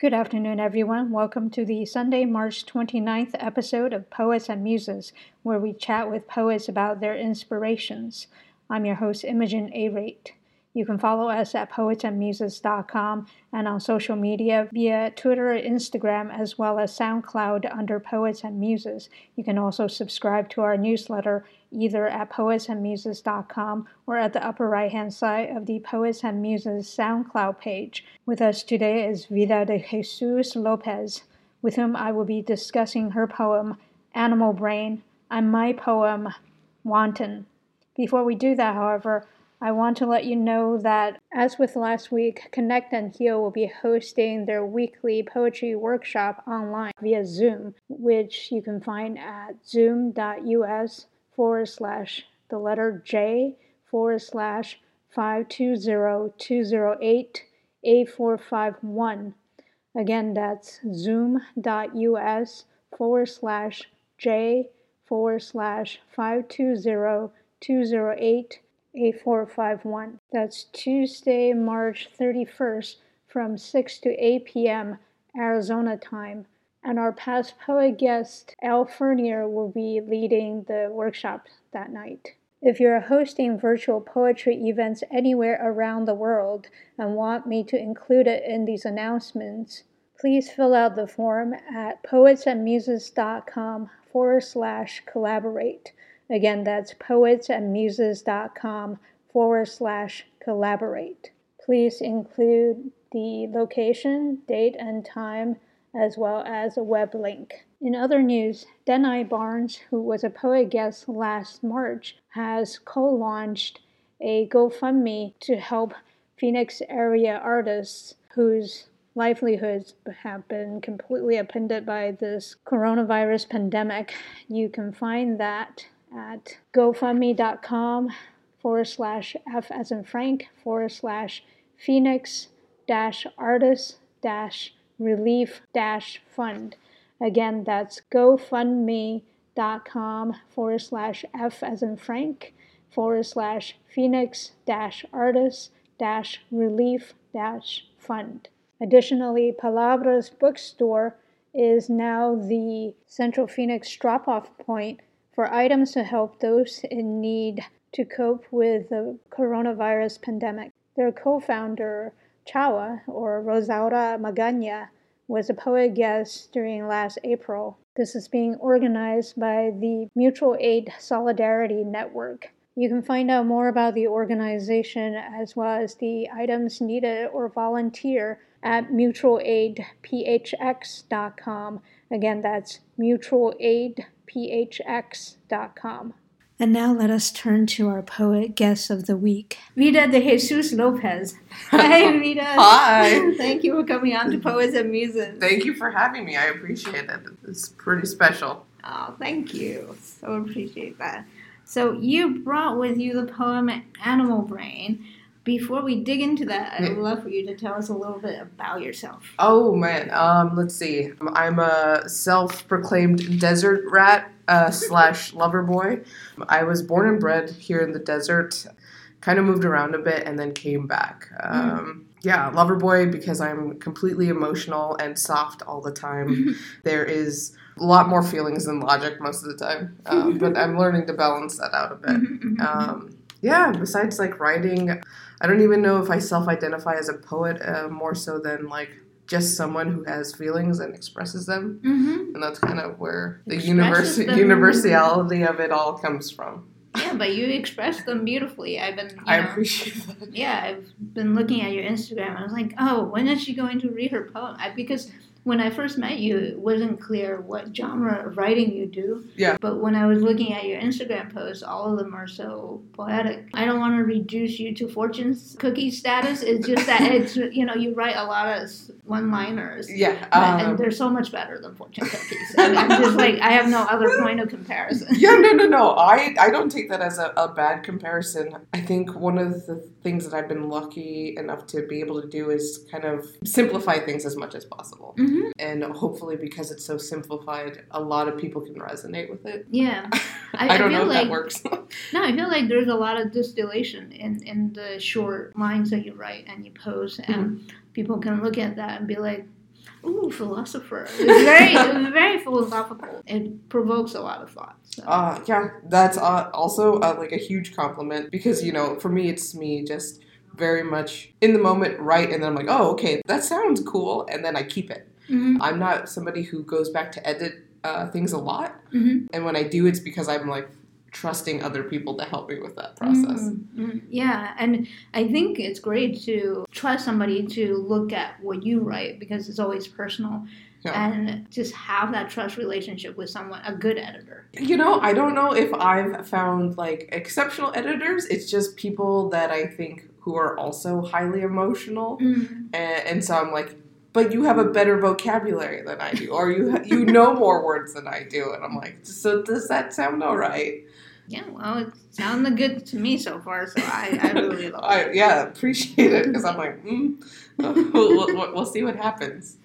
Good afternoon, everyone. Welcome to the Sunday, March 29th episode of Poets and Muses, where we chat with poets about their inspirations. I'm your host, Imogen Arate. You can follow us at poetsandmuses.com and on social media via Twitter Instagram, as well as SoundCloud under Poets and Muses. You can also subscribe to our newsletter either at poetsandmuses.com or at the upper right hand side of the Poets and Muses SoundCloud page. With us today is Vida de Jesus Lopez, with whom I will be discussing her poem, Animal Brain, and my poem, Wanton. Before we do that, however, I want to let you know that, as with last week, Connect and Heal will be hosting their weekly poetry workshop online via Zoom, which you can find at zoom.us forward slash the letter J forward slash 520208 8451. Again, that's zoom.us forward slash J forward slash 520208 8451. That's Tuesday, March 31st from 6 to 8 p.m. Arizona time. And our past poet guest, Al Fernier, will be leading the workshop that night. If you're hosting virtual poetry events anywhere around the world and want me to include it in these announcements, please fill out the form at poetsandmuses.com forward slash collaborate. Again, that's poetsandmuses.com forward slash collaborate. Please include the location, date, and time, as well as a web link. In other news, Denai Barnes, who was a poet guest last March, has co launched a GoFundMe to help Phoenix area artists whose livelihoods have been completely upended by this coronavirus pandemic. You can find that at gofundme.com forward slash F as in Frank forward slash Phoenix dash artist dash relief dash fund. Again, that's gofundme.com forward slash F as in Frank forward slash Phoenix dash artist dash relief dash fund. Additionally, Palabras Bookstore is now the Central Phoenix drop off point for items to help those in need to cope with the coronavirus pandemic. Their co founder, Chawa, or Rosaura Magana, was a poet guest during last April. This is being organized by the Mutual Aid Solidarity Network. You can find out more about the organization as well as the items needed or volunteer at mutualaidphx.com. Again, that's mutualaidphx.com. And now let us turn to our poet guest of the week, Vida de Jesus Lopez. Hi, Vida. Hi. Thank you for coming on to Poets and Muses. Thank you for having me. I appreciate it. It's pretty special. Oh, thank you. So appreciate that. So you brought with you the poem Animal Brain. Before we dig into that, I would love for you to tell us a little bit about yourself. Oh man, um, let's see. I'm a self-proclaimed desert rat uh, slash lover boy. I was born and bred here in the desert. Kind of moved around a bit and then came back. Um, yeah, lover boy because I'm completely emotional and soft all the time. there is a lot more feelings than logic most of the time, um, but I'm learning to balance that out a bit. Um, yeah, besides like writing, I don't even know if I self identify as a poet uh, more so than like just someone who has feelings and expresses them. Mm-hmm. And that's kind of where the universe- universality of it all comes from. Yeah, but you express them beautifully. I've been, you I appreciate that. yeah, I've been looking at your Instagram. I was like, oh, when is she going to read her poem? I, because when I first met you, it wasn't clear what genre of writing you do. Yeah. But when I was looking at your Instagram posts, all of them are so poetic. I don't want to reduce you to fortune's cookie status. It's just that it's you know you write a lot of one-liners. Yeah. But- and Um, they're so much better than fortune cookies. And I'm just like I have no other point of comparison. yeah, no, no, no. I, I don't take that as a, a bad comparison. I think one of the things that I've been lucky enough to be able to do is kind of simplify things as much as possible. Hmm And hopefully, because it's so simplified, a lot of people can resonate with it. Yeah. I- I, I don't feel know if like- that works. No, I feel like there's a lot of distillation in, in the short lines that you write and you post, and Mm-hmm. people can look at that and be like, Ooh, philosopher. It's very, very philosophical. It provokes a lot of thought. So. Uh, yeah, that's uh, also uh, like a huge compliment because you know, for me, it's me just very much in the moment, right? And then I'm like, oh, okay, that sounds cool, and then I keep it. Mhm. I'm not somebody who goes back to edit uh, things a lot, Mhm. and when I do, it's because I'm like trusting other people to help me with that process. Mm, mm, yeah, and I think it's great to trust somebody to look at what you write because it's always personal, Yeah. and just have that trust relationship with someone, a good editor. You know, I don't know if I've found like exceptional editors. It's just people that I think who are also highly emotional, Mm. and, and so I'm like, but you have a better vocabulary than I do, or you you know more words than I do, and I'm like, so does that sound all right? Yeah, well, it sounded good to me so far, so I, I really love I, it. yeah, appreciate it because I'm like, mm, we'll, we'll, we'll see what happens.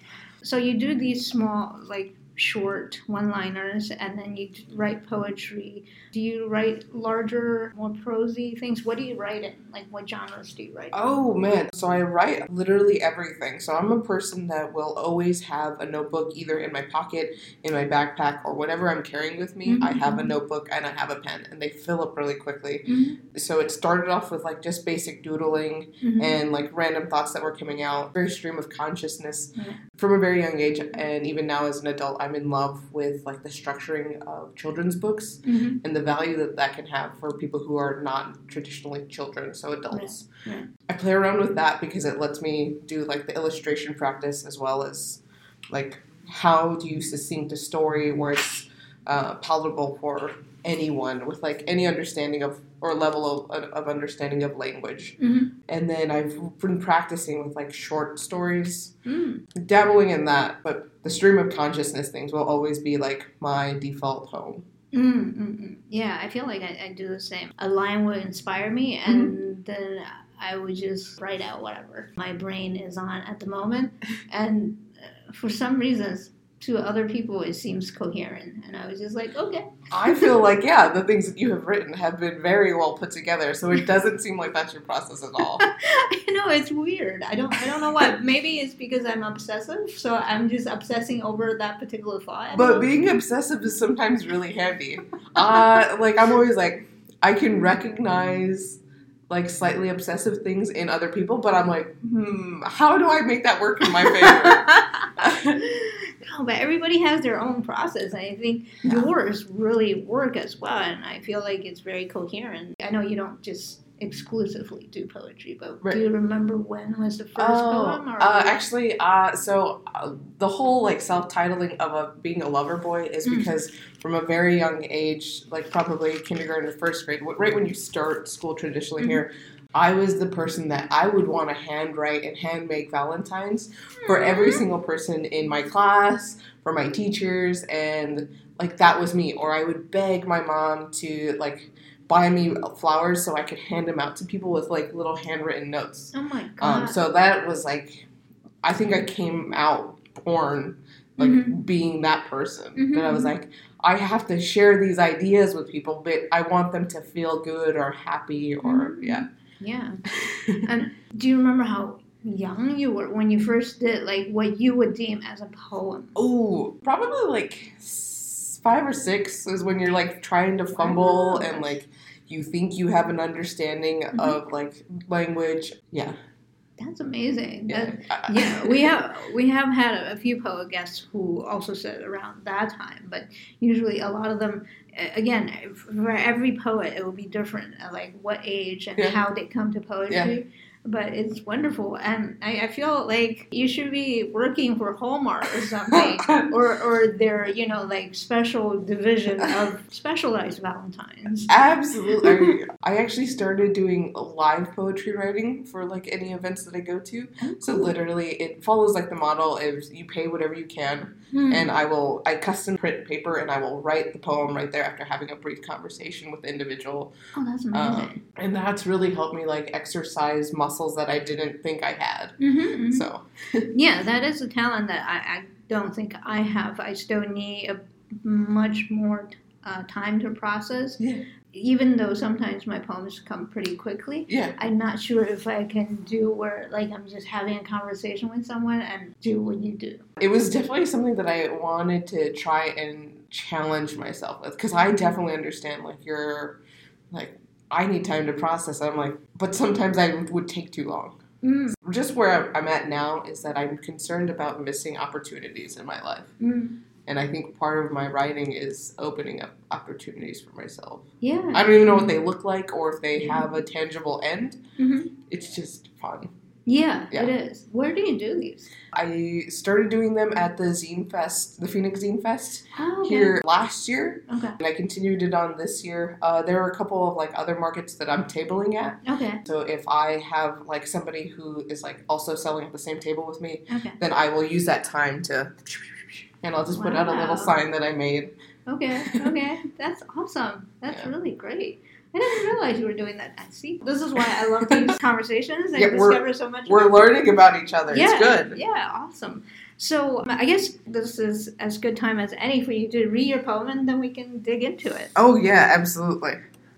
So you do these small, like short one-liners, and then you write poetry. Do you write larger, more prosy things? What do you write in? Like, what genres do you write? in? Oh man, so I write literally everything. So I'm a person that will always have a notebook either in my pocket, in my backpack, or whatever I'm carrying with me. I have a notebook and I have a pen, and they fill up really quickly. Mhm. So it started off with like just basic doodling Mhm. and like random thoughts that were coming out, very stream of consciousness Yeah. from a very young age. And even now as an adult, I'm in love with like the structuring of children's books Mhm. and the value that that can have for people who are not traditionally children, so adults. Yeah, yeah. I play around with that because it lets me do like the illustration practice as well as like how do you succinct a story where it's uh, palatable for anyone with like any understanding of or level of, of understanding of language. Mhm. And then I've been practicing with like short stories, Mm. dabbling in that, but the stream of consciousness things will always be like my default home. Mm, mm, mm. Yeah, I feel like I, I do the same. A line would inspire me, and then I would just write out whatever my brain is on at the moment. And uh, for some reasons, to other people, it seems coherent. And I was just like, okay. I feel like yeah, the things that you have written have been very well put together, so it doesn't seem like that's your process at all. I know it's weird. I don't. I don't know why. Maybe it's because I'm obsessive, so I'm just obsessing over that particular thought. But being obsessive is sometimes really handy. Uh, like I'm always like, I can recognize like slightly obsessive things in other people, but I'm like, hmm, how do I make that work in my favor? No, but everybody has their own process. and I think Yeah. yours really work as well, and I feel like it's very coherent. I know you don't just exclusively do poetry, but Right. do you remember when was the first Oh, poem? Or uh, actually, uh, so uh, the whole like self-titling of a being a lover boy is Mm. because from a very young age, like probably kindergarten or first grade, right when you start school traditionally Mhm. here, I was the person that I would want to handwrite and hand make Valentines for every single person in my class, for my teachers, and like that was me. Or I would beg my mom to like buy me flowers so I could hand them out to people with like little handwritten notes. oh my god! Um, so that was like, I think I came out born like Mhm. being that person. Mhm, That I was mhm. like, I have to share these ideas with people, but I want them to feel good or happy or Mhm. yeah. Yeah. And do you remember how young you were when you first did like what you would deem as a poem? Oh, probably like five or six is when you're like trying to fumble and like you think you have an understanding Mhm. of like language. Yeah. That's amazing. That- Yeah. Yeah, we have we have had a, a few poet guests who also said around that time, but usually a lot of them, again, for every poet, it will be different, like what age and Yeah. how they come to poetry. But it's wonderful, and I, I feel like you should be working for Hallmark or something, or or their you know like special division of specialized Valentines. Absolutely. I actually started doing live poetry writing for like any events that I go to. So oh. literally, it follows like the model is you pay whatever you can, Hmm. and I will I custom print paper and I will write the poem right there after having a brief conversation with the individual, oh, that's amazing. um, and that's really helped me like exercise muscles that I didn't think I had. Mhm, mhm. So Yeah, that is a talent that I, I don't think I have. I still need a much more uh, time to process. Yeah. Even though sometimes my poems come pretty quickly, yeah, I'm not sure if I can do where like I'm just having a conversation with someone and do what you do. It was definitely something that I wanted to try and challenge myself with because I definitely understand like you're like I need time to process. I'm like, but sometimes I would take too long. Mm, Just where I'm at now is that I'm concerned about missing opportunities in my life. mm. And I think part of my writing is opening up opportunities for myself. Yeah. I don't even know what they look like or if they have a tangible end. Mhm. It's just fun. Yeah, Yeah. it is. Where do you do these? I started doing them at the Zine Fest, the Phoenix Zine Fest Oh, okay. here last year, Okay. and I continued it on this year. Uh, there are a couple of like other markets that I'm tabling at. Okay. So if I have like somebody who is like also selling at the same table with me, Okay. then I will use that time to, and I'll just put out a little sign that I made. Okay. Okay. That's awesome. That's Yeah. really great. I didn't realize you were doing that. I see. This is why I love these conversations and Yeah, we're- discover so much. We're learning about each other. yeah, It's good. Yeah, awesome. So um, I guess this is as good time as any for you to read your poem, and then we can dig into it. Oh yeah, absolutely.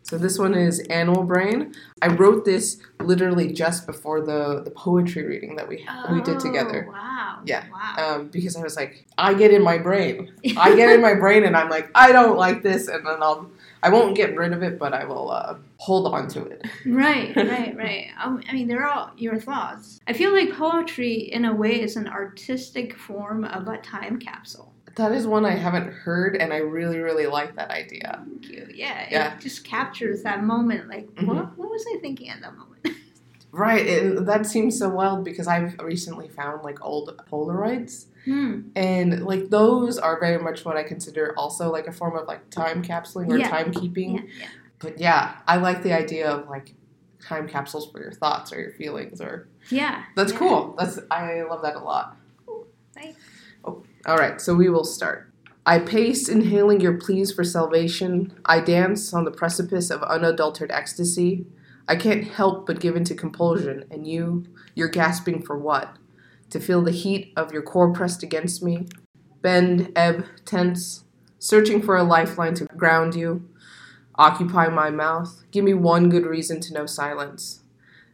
So this one is Animal Brain. I wrote this literally just before the the poetry reading that we we did together. Oh, Wow. Yeah. Wow. Um, because I was like, I get in my brain. I get in my brain, and I'm like, I don't like this, and then I'll I won't get rid of it, but I will uh, hold on to it. Right, right, right. Um, I mean, they're all your thoughts. I feel like poetry, in a way, is an artistic form of a time capsule. That is one I haven't heard, and I really really like that idea. Thank you. Yeah, Yeah. it just captures that moment. Like, Mhm. what, what was I thinking at that moment? Right, and that seems so wild because I've recently found like old Polaroids. Hmm. And like those are very much what I consider also like a form of like time capsuling or Yeah. timekeeping. Yeah, yeah. But yeah, I like the idea of like time capsules for your thoughts or your feelings or Yeah. that's yeah. cool. That's I love that a lot. Thanks. All right, so we will start. I pace, inhaling your pleas for salvation. I dance on the precipice of unadulterated ecstasy. I can't help but give into compulsion, and you, you're gasping for what? To feel the heat of your core pressed against me? Bend, ebb, tense, searching for a lifeline to ground you. Occupy my mouth. Give me one good reason to know silence.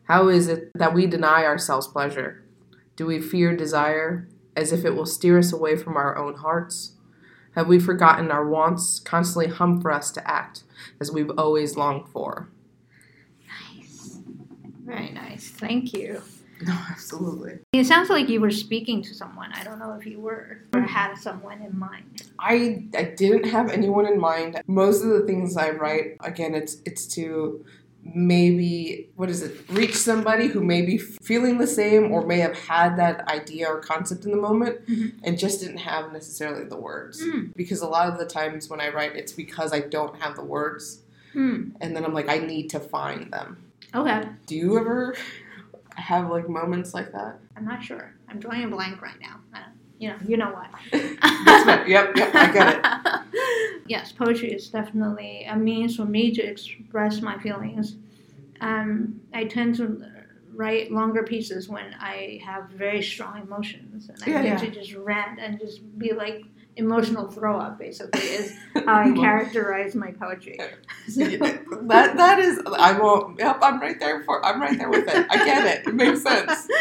How is it that we deny ourselves pleasure? Do we fear desire? As if it will steer us away from our own hearts? Have we forgotten our wants constantly hum for us to act as we've always longed for? Nice. Very nice. Thank you. No, absolutely. It sounds like you were speaking to someone. I don't know if you were or had someone in mind. I I didn't have anyone in mind. Most of the things I write, again, it's it's to maybe what is it reach somebody who may be feeling the same or may have had that idea or concept in the moment Mhm. and just didn't have necessarily the words Mm. because a lot of the times when i write it's because i don't have the words Hmm. and then i'm like i need to find them Okay. Do you ever have like moments like that? I'm not sure. I'm drawing a blank right now. I you know, you know what. Yep, yep, I get it. yes, poetry is definitely a means for me to express my feelings. Um, I tend to write longer pieces when I have very strong emotions, and I Yeah, get yeah. to just rant and just be like emotional throw up. Basically, is how I characterize my poetry. that that is I won't yep, I'm right there for I'm right there with it. I get it. It makes sense.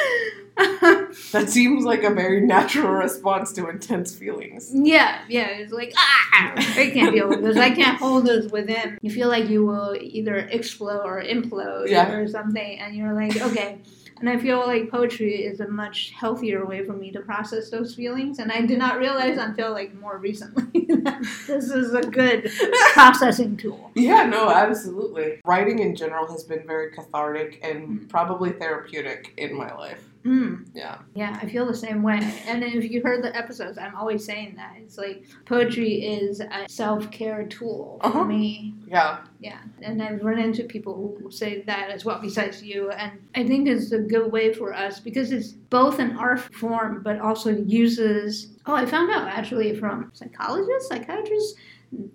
That seems like a very natural response to intense feelings. Yeah, yeah, it's like ah, I can't deal with this. I can't hold this within. You feel like you will either explode or implode Yeah. or something, and you're like, okay. And I feel like poetry is a much healthier way for me to process those feelings, and I did not realize until like more recently that this is a good processing tool. Yeah, no, absolutely. Writing in general has been very cathartic and mm-hmm. probably therapeutic in my life. Mm. Yeah. Yeah, I feel the same way. And if you heard the episodes, I'm always saying that it's like poetry is a self care tool for Uh-huh. me. Yeah. Yeah, and I've run into people who say that as well, besides you. And I think it's a good way for us because it's both an art form, but also uses. Oh, I found out actually from psychologists, psychiatrists,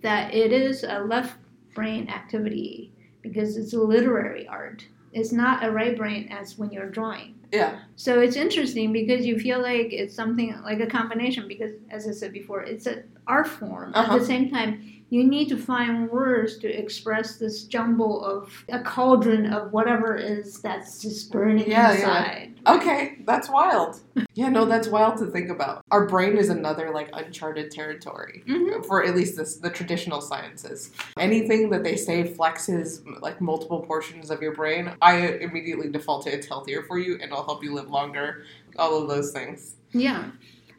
that it is a left brain activity because it's a literary art. It's not a right brain as when you're drawing. Yeah. So it's interesting because you feel like it's something like a combination because, as I said before, it's an art form. At Uh-huh. the same time, you need to find words to express this jumble of a cauldron of whatever is that's just burning Yeah, yeah. inside. Okay, that's wild. Yeah, no, that's wild to think about. Our brain is another like uncharted territory Mhm. for at least this, the traditional sciences. Anything that they say flexes like multiple portions of your brain, I immediately default to it's healthier for you and it'll help you live longer. All of those things. Yeah.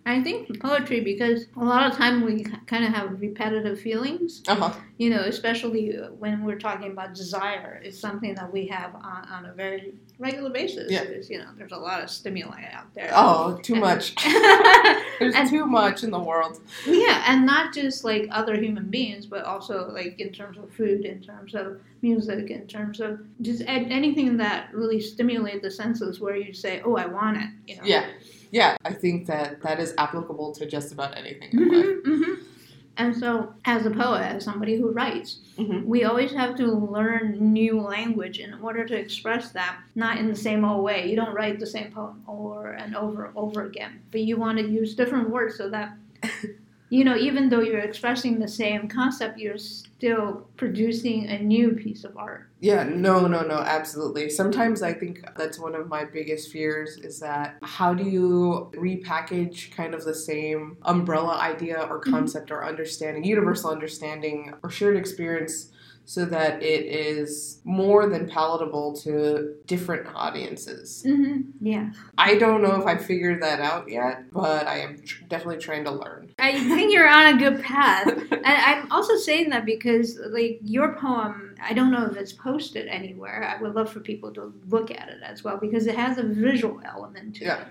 I think poetry because a lot of time we kind of have repetitive feelings, Uh huh. you know, especially when we're talking about desire. It's something that we have on, on a very regular basis. Yeah. There's, you know, there's a lot of stimuli out there. Oh, too And- much. There's And- too much in the world. yeah, and not just like other human beings, but also like in terms of food, in terms of music, in terms of just anything that really stimulates the senses where you say, oh, I want it. You know? Yeah. Yeah. I think that that is applicable to just about anything in life. hmm hmm And so, as a poet, as somebody who writes, Mhm. we always have to learn new language in order to express that, not in the same old way. You don't write the same poem over and over and over again, but you want to use different words so that, you know, even though you're expressing the same concept, you're still producing a new piece of art. Yeah, no, no, no, absolutely. Sometimes I think that's one of my biggest fears is that how do you repackage kind of the same umbrella idea or mm-hmm. concept or understanding, universal understanding or shared experience so that it is more than palatable to different audiences? Mm-hmm. Yeah. I don't know if I figured that out yet, but I am tr- definitely trying to learn. I think you're on a good path. And I'm also saying that because, like, your poem, I don't know if it's posted anywhere. I would love for people to look at it as well because it has a visual element to Yeah. it.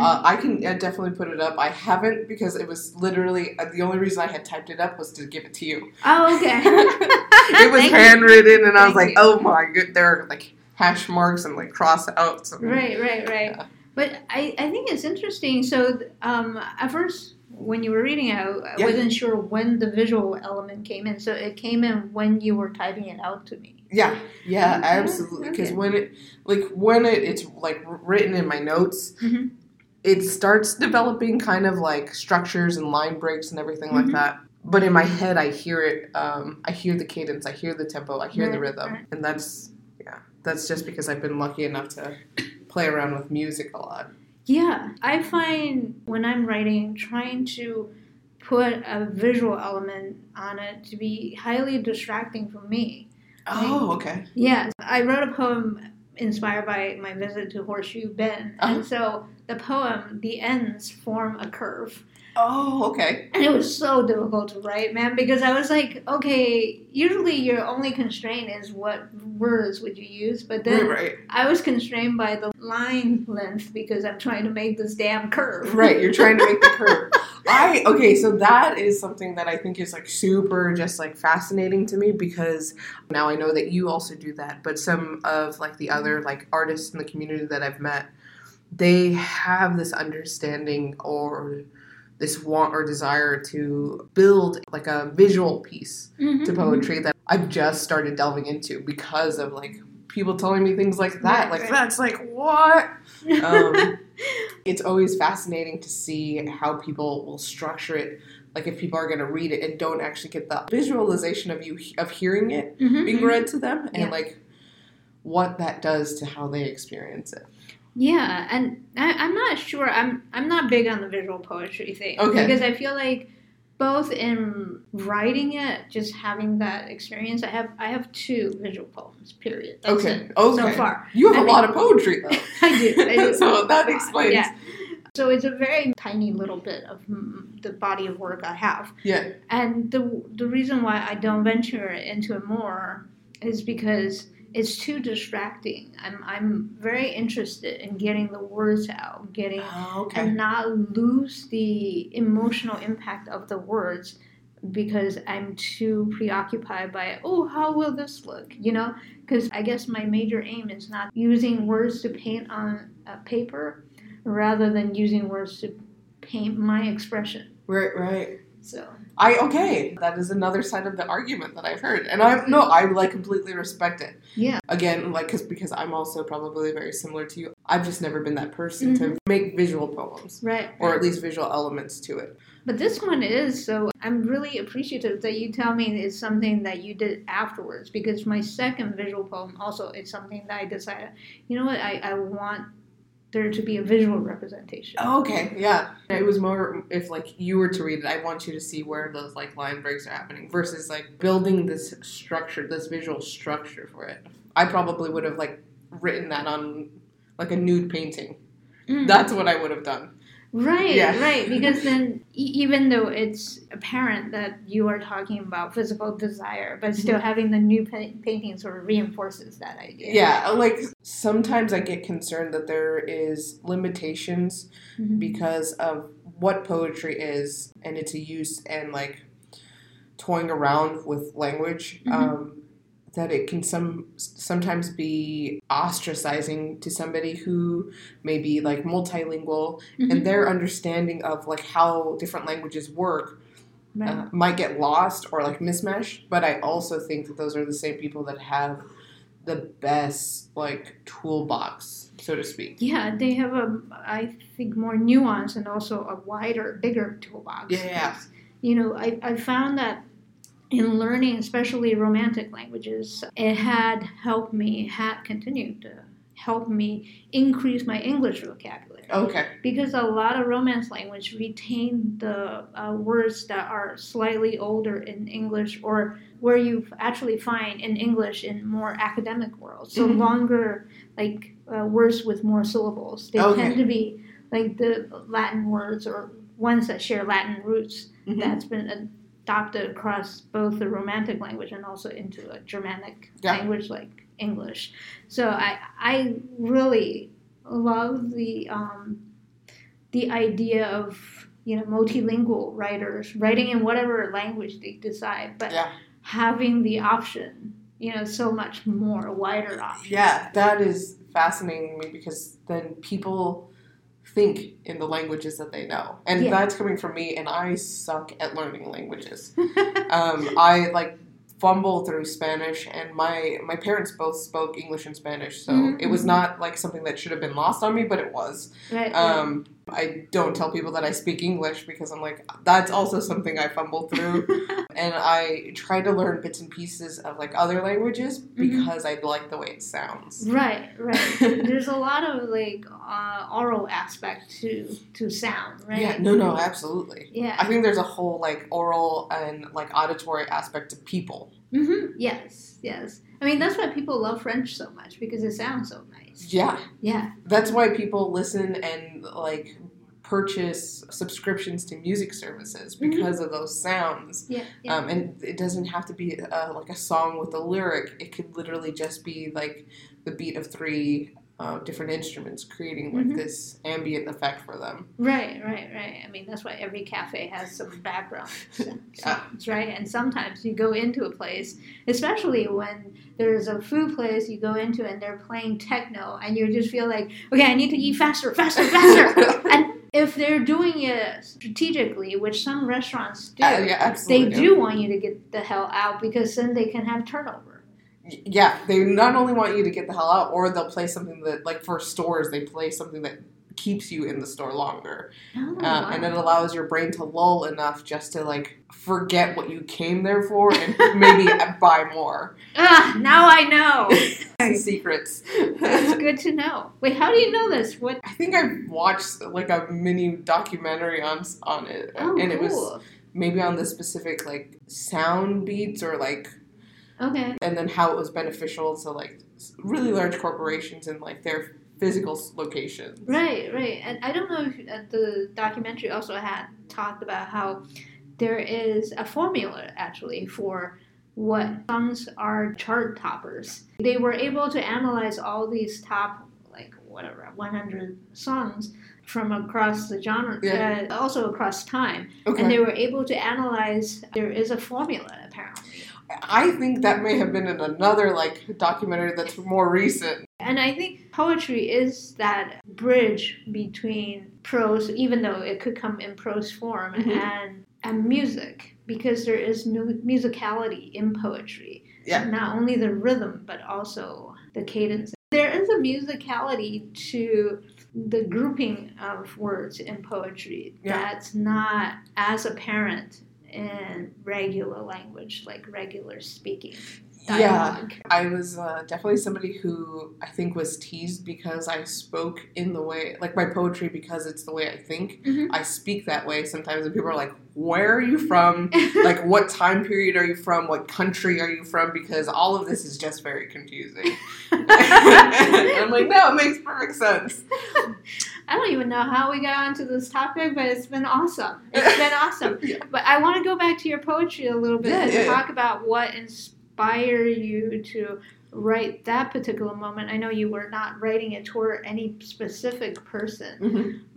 Uh, I can uh, definitely put it up. I haven't because it was literally uh, the only reason I had typed it up was to give it to you. oh, okay. it was Thank you. handwritten, and I was like, you. "Oh my good!" There are like hash marks and like cross outs. And, Right, right, right. Yeah. But I, I think it's interesting. So, um, at first, when you were reading it, I, Yeah. wasn't sure when the visual element came in. So, it came in when you were typing it out to me. Yeah, yeah, absolutely. Because okay. when it, like, when it, it's like written in my notes, Mhm. It starts developing kind of like structures and line breaks and everything Mhm. like that. But in my head, I hear it. Um, I hear the cadence. I hear the tempo. I hear the rhythm, right. and that's yeah. That's just because I've been lucky enough to play around with music a lot. Yeah, I find when I'm writing, trying to put a visual element on it to be highly distracting for me. Oh, okay. Yeah, I wrote a poem inspired by my visit to Horseshoe Bend, Uh-huh. and so the poem, the ends form a curve. Oh, okay. And it was so difficult to write, man, because I was like, okay, usually your only constraint is what words would you use, but then Right, right. I was constrained by the line length because I'm trying to make this damn curve. Right, you're trying to make the curve. I okay, so that is something that I think is like super just like fascinating to me because now I know that you also do that, but some of like the other mm-hmm. like artists in the community that I've met, they have this understanding or this want or desire to build like a visual piece Mhm. to poetry that I've just started delving into because of like people telling me things like that. Like that's like what? Um, it's always fascinating to see how people will structure it. Like if people are going to read it and don't actually get the visualization of you of hearing it Mhm, being mhm. read to them, and Yeah. like what that does to how they experience it. Yeah, and I, I'm not sure. I'm I'm not big on the visual poetry thing Okay. because I feel like both in writing it, just having that experience. I have I have two visual poems. Period. That's okay, it okay. so far. you have I a mean- lot of poetry though. I do. I do. so that explains. Yeah. So it's a very tiny little bit of mm, the body of work I have. Yeah. And the the reason why I don't venture into it more is because it's too distracting. I'm I'm very interested in getting the words out, getting Oh, okay. and not lose the emotional impact of the words because I'm too preoccupied by oh how will this look you know because I guess my major aim is not using words to paint on a paper rather than using words to paint my expression Right, right. so I okay. That is another side of the argument that I've heard, and I no, I like completely respect it. yeah Again, like because because I'm also probably very similar to you. I've just never been that person to mm-hmm. make visual poems right or at least visual elements to it. but this one is so I'm really appreciative that you tell me it's something that you did afterwards because my second visual poem also is something that I decided you know what I, I want there to be a visual representation. Oh, okay, yeah. It was more if like you were to read it, I want you to see where those like line breaks are happening versus like building this structure, this visual structure for it. I probably would have like written that on like a nude painting. Mm. That's what I would have done. Right, Yeah. right. Because then, e- even though it's apparent that you are talking about physical desire, but still having the new pa- painting sort of reinforces that idea. Mm-hmm. Yeah, like sometimes I get concerned that there is limitations Mhm. because of what poetry is and its use and like toying around with language. Mhm. Um, that it can some sometimes be ostracizing to somebody who may be like multilingual Mhm. and their understanding of like how different languages work Right. uh, might get lost or like mismatched. But I also think that those are the same people that have the best like toolbox, so to speak. Yeah, they have a, I think, more nuance and also a wider, bigger toolbox. Yeah. You know, I, I found that in learning, especially romantic languages, it had helped me, had continued to help me increase my English vocabulary. Okay. Because a lot of Romance language retain the uh, words that are slightly older in English or where you actually find in English in more academic worlds. So Mhm. longer, like uh, words with more syllables. They Okay. tend to be like the Latin words or ones that share Latin roots Mhm. that's been adopted across both the Romantic language and also into a Germanic Yeah. language like English. So I I really love the um, the idea of you know multilingual writers writing in whatever language they decide, but Yeah. having the option, you know, so much more wider option. Yeah, that is fascinating me because then people think in the languages that they know. And Yeah. that's coming from me and I suck at learning languages. um, I like fumble through Spanish and my my parents both spoke English and Spanish, so Mhm. it was not like something that should have been lost on me, but it was. right. Um, I don't tell people that I speak English because I'm like that's also something I fumble through. and I try to learn bits and pieces of like other languages because I like the way it sounds. Right, right. There's a lot of like uh, oral aspect to to sound, right? Yeah, no, no, absolutely. Yeah. I think there's a whole like oral and like auditory aspect to people. Mm-hmm. Yes, yes. I mean that's why people love French so much because it sounds so nice. Yeah, Yeah. that's why people listen and like purchase subscriptions to music services Mhm. because of those sounds. Yeah. yeah. Um, and it doesn't have to be uh, like a song with a lyric. It could literally just be like the beat of three uh, different instruments creating like Mhm. this ambient effect for them. Right, right, right. I mean, that's why every cafe has some background Yeah. right? And sometimes you go into a place, especially when there's a food place you go into and they're playing techno, and you just feel like, okay, I need to eat faster, faster, faster. and if they're doing it strategically, which some restaurants do, Uh, yeah, they do want you to get the hell out because then they can have turnover. Yeah, they not only want you to get the hell out, or they'll play something that, like for stores, they play something that keeps you in the store longer, Oh, uh, and it allows your brain to lull enough just to like forget what you came there for and maybe buy more. ah, now I know. Secrets. That's good to know. Wait, how do you know this? What? I think I watched like a mini documentary on on it, Oh, and it was maybe on the specific like sound beats or like Okay. and then how it was beneficial to like really large corporations and like their physical locations. Right, right. And I don't know if uh, the documentary also had talked about how there is a formula actually for what songs are chart toppers. They were able to analyze all these top, like whatever, 100 songs from across the genre, Yeah. uh, also across time. Okay. And they were able to analyze, there is a formula apparently. I think that may have been in another like documentary that's more recent. And I think poetry is that bridge between prose, even though it could come in prose form, Mhm. and and music, because there is mu- musicality in poetry. Yeah. Not only the rhythm, but also the cadence. There is a musicality to the grouping of words in poetry Yeah. that's not as apparent in regular language, like regular speaking. dialogue. I was uh, definitely somebody who I think was teased because I spoke in the way, like my poetry, because it's the way I think. Mhm. I speak that way sometimes, and people are like, "Where are you from? like, what time period are you from? What country are you from?" Because all of this is just very confusing. I'm like, no, it makes perfect sense. I don't even know how we got onto this topic, but it's been awesome. It's been awesome. Yeah. But I want to go back to your poetry a little bit Yeah, and yeah, talk about what inspired you to write that particular moment. I know you were not writing it toward any specific person,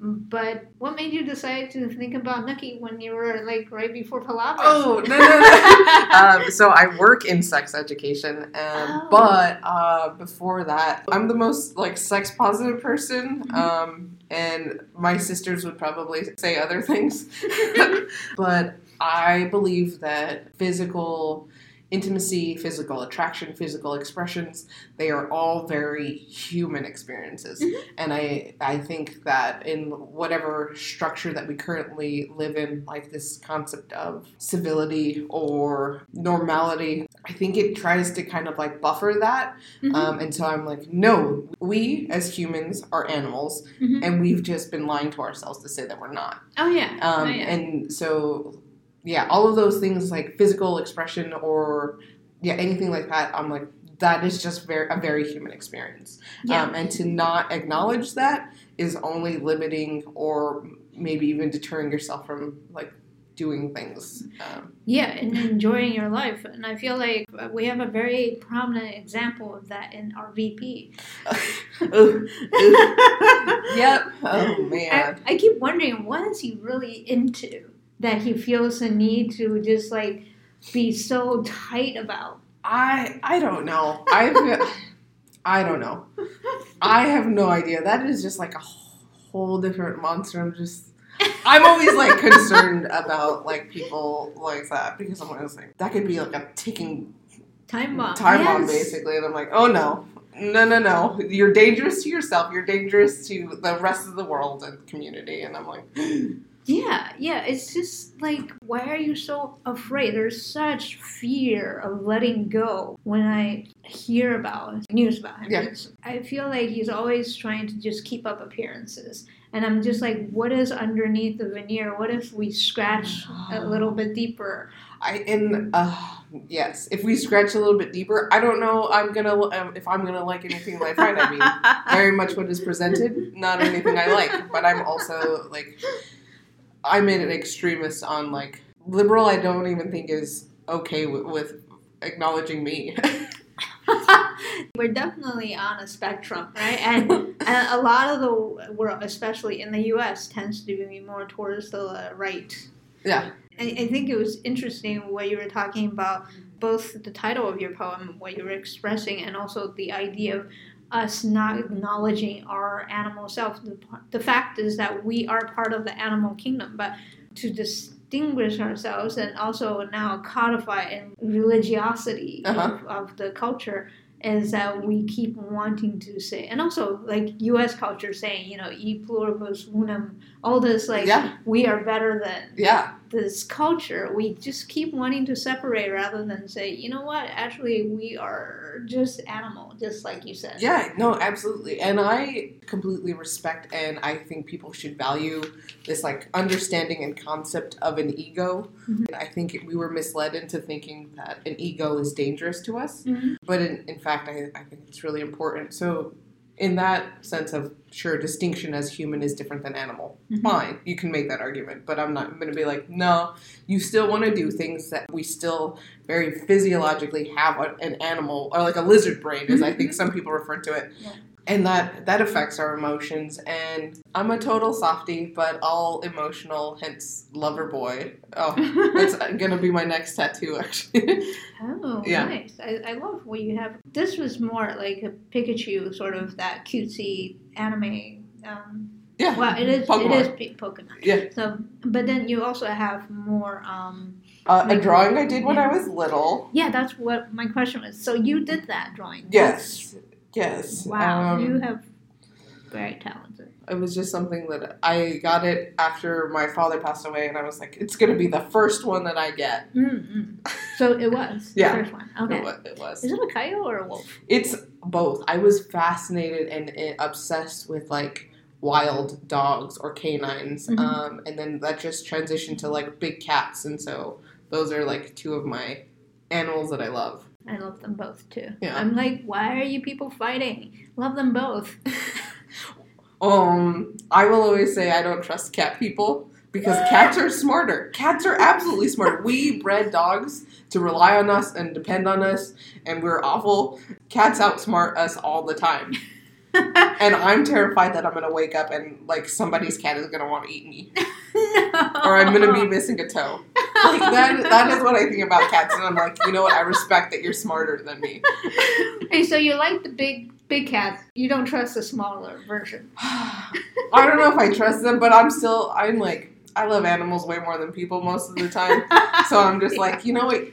Mhm. but what made you decide to think about Nucky when you were like right before Palabra? Oh no no no! um, so I work in sex education, um, Oh. but uh, before that, I'm the most like sex positive person, Mhm. um, and my sisters would probably say other things, but I believe that physical intimacy, physical attraction, physical expressions, they are all very human experiences. Mhm. And I I think that in whatever structure that we currently live in, like this concept of civility or normality, I think it tries to kind of like buffer that. Mhm. Um, and so I'm like, no, we as humans are animals, Mhm. and we've just been lying to ourselves to say that we're not. oh yeah. Um, oh, yeah. And so, yeah, all of those things like physical expression or yeah, anything like that, I'm like, that is just very a very human experience. yeah. Um, and to not acknowledge that is only limiting or maybe even deterring yourself from like doing things. Um, Yeah, and enjoying your life. And I feel like we have a very prominent example of that in our VP. ooh, ooh. yep. Oh I, man. I keep wondering what is he really into that he feels the need to just like be so tight about. I I don't know. I I don't know. I have no idea. That is just like a whole different monster. I'm just I'm always like concerned about like people like that because I'm always like that could be like a ticking Time bomb. time bomb basically, and I'm like, oh no. No, no, no. You're dangerous to yourself. You're dangerous to the rest of the world and community. And I'm like, Yeah, yeah. It's just like, why are you so afraid? There's such fear of letting go when I hear about news about him. Yeah. I feel like he's always trying to just keep up appearances. And I'm just like, what is underneath the veneer? What if we scratch a little bit deeper? I and uh, yes, if we scratch a little bit deeper, I don't know. I'm gonna um, if I'm gonna like anything I find. I mean, very much what is presented, not anything I like. But I'm also like, I'm an extremist on like liberal. I don't even think is okay with, with acknowledging me. We're definitely on a spectrum, right? And, and a lot of the world, especially in the U.S., tends to be more towards the right. yeah, I, I think it was interesting what you were talking about, both the title of your poem, what you were expressing, and also the idea of us not acknowledging our animal self. The, the fact is that we are part of the animal kingdom, but to distinguish ourselves and also now codify in religiosity Uh-huh. of, of the culture is that we keep wanting to say, and also like U.S. culture saying, you know, e pluribus unum, all this like Yeah. we are better than yeah, this culture, we just keep wanting to separate rather than say, you know what, actually, we are just animal, just like you said. yeah. No, absolutely. And I completely respect and I think people should value this like understanding and concept of an ego. Mhm. I think we were misled into thinking that an ego is dangerous to us. Mhm. but in, in fact I, I think it's really important so in that sense of sure distinction as human is different than animal Mhm. fine you can make that argument but i'm not going to be like no you still want to do things that we still very physiologically have an animal or like a lizard brain as i think some people refer to it Yeah. And that that affects our emotions and i'm a total softie but all emotional hence lover boy oh that's gonna be my next tattoo actually Oh, Yeah. nice. I, I love what you have. This was more like a Pikachu, sort of that cutesy anime. Um, yeah well, it is. Pokemon. It is P- Pokemon. Yeah. So, but then you also have more. Um, Uh, a drawing I did when Yeah. I was little. yeah, that's what my question was. So you did that drawing? Yes, yes. Wow, Um, you have very talented. it was just something that I got it after my father passed away, and I was like, it's gonna be the first one that I get. Mm-hmm. So it was Yeah. the first one. Okay. It was. It was. Is it a coyote or a wolf? It's both. I was fascinated and, and obsessed with like wild dogs or canines, Mhm. um, and then that just transitioned to like big cats, and so those are like two of my animals that I love. I love them both too. Yeah. I'm like, why are you people fighting? Love them both. Um, I will always say I don't trust cat people because cats are smarter. Cats are absolutely smart. We bred dogs to rely on us and depend on us, and we're awful. Cats outsmart us all the time. And I'm terrified that I'm gonna wake up and like somebody's cat is gonna want to eat me, or I'm gonna be missing a toe. Like that. That is what I think about cats, and I'm like, you know what? I respect that you're smarter than me. hey, so you like the big big cats. You don't trust the smaller version. I don't know if I trust them, but I'm still. I'm like, I love animals way more than people most of the time. So I'm just like, you know what?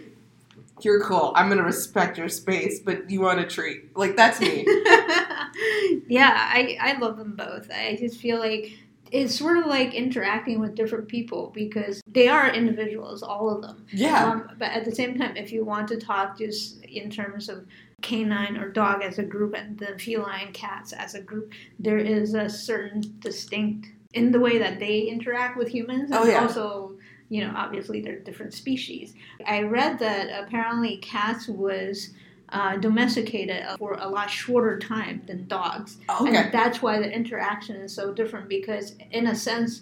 You're cool. I'm gonna respect your space, but you want a treat. Like that's me. yeah, I, I love them both. I just feel like it's sort of like interacting with different people because they are individuals, all of them. Yeah. Um, but at the same time, if you want to talk just in terms of canine or dog as a group and the feline cats as a group, there is a certain distinct in the way that they interact with humans. Oh, and yeah. Also, you know, obviously they're different species. I read that apparently cats was uh, domesticated for a lot shorter time than dogs. Okay. And that's why the interaction is so different because, in a sense,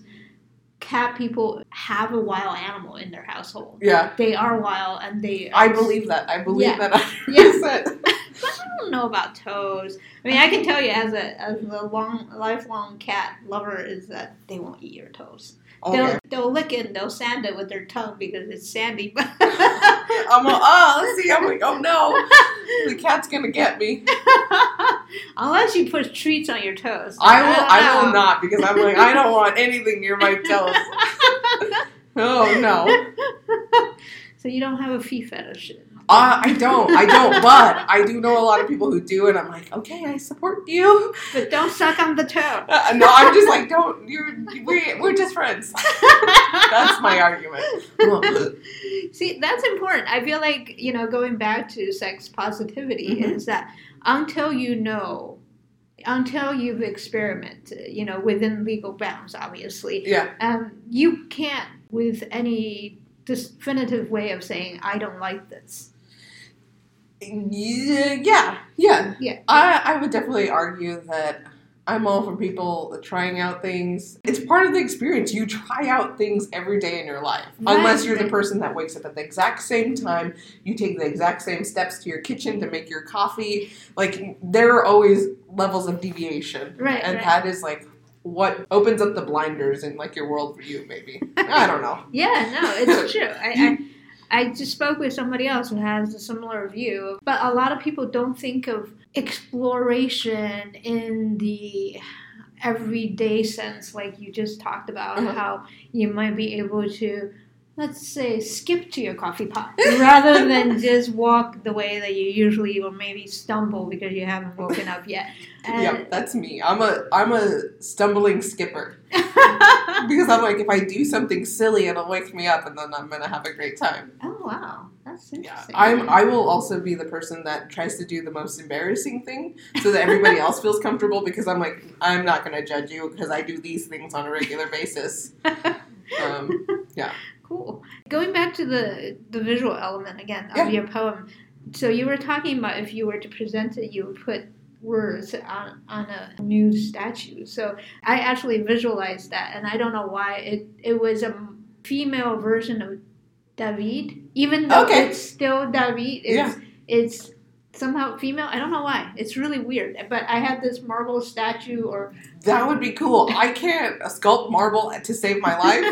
cat people have a wild animal in their household. Yeah. They are wild and they. I believe that. I believe Yeah. that. Yeah. 100%. But I don't know about toes. I mean, I can tell you as a as a long lifelong cat lover is that they won't eat your toes. Okay. They'll they'll lick it and they'll sand it with their tongue because it's sandy. I'm like, oh, uh, let's see. I'm like, oh no, the cat's gonna get me. unless you put treats on your toes. I will. don't I will not because I'm like, I don't want anything near my toes. Oh no. so you don't have a feet fetish. Uh, I don't. I don't. But I do know a lot of people who do, and I'm like, okay, I support you. But don't suck on the toe. Uh, no, I'm just like, don't. You're. We, we're just friends. That's my argument. See, that's important. I feel like, you know, going back to sex positivity Mhm. is that until you know, until you've experimented, you know, within legal bounds, obviously, yeah. um, you can't, with any definitive way of saying, I don't like this. Yeah. Yeah. Yeah. Yeah. I, I would definitely argue that I'm all for people trying out things. It's part of the experience. You try out things every day in your life. Right, Unless you're the person that wakes up at the exact same time, you take the exact same steps to your kitchen to make your coffee. Like, there are always levels of deviation. Right, And right. that is like what opens up the blinders in like your worldview, maybe. I don't know. Yeah, no, it's true. I, I I just spoke with somebody else who has a similar view, but a lot of people don't think of exploration in the everyday sense, like you just talked about, Uh-huh. how you might be able to, let's say, skip to your coffee pot rather than just walk the way that you usually, or maybe stumble because you haven't woken up yet. yeah, that's me. I'm a I'm a stumbling skipper. Because I'm like, if I do something silly, it'll wake me up, and then I'm gonna have a great time. oh wow, that's Yeah, interesting. I'm. I will also be the person that tries to do the most embarrassing thing, so that everybody else feels comfortable. Because I'm like, I'm not gonna judge you because I do these things on a regular basis. Um, Cool. Going back to the the visual element again of Yeah. your poem. So you were talking about if you were to present it, you would put words on on a nude statue. So I actually visualized that, and I don't know why it it was a female version of David, even though Okay. it's still David. It's, Yeah. it's somehow female. I don't know why. It's really weird. But I had this marble statue or that would be cool. I can't sculpt marble to save my life.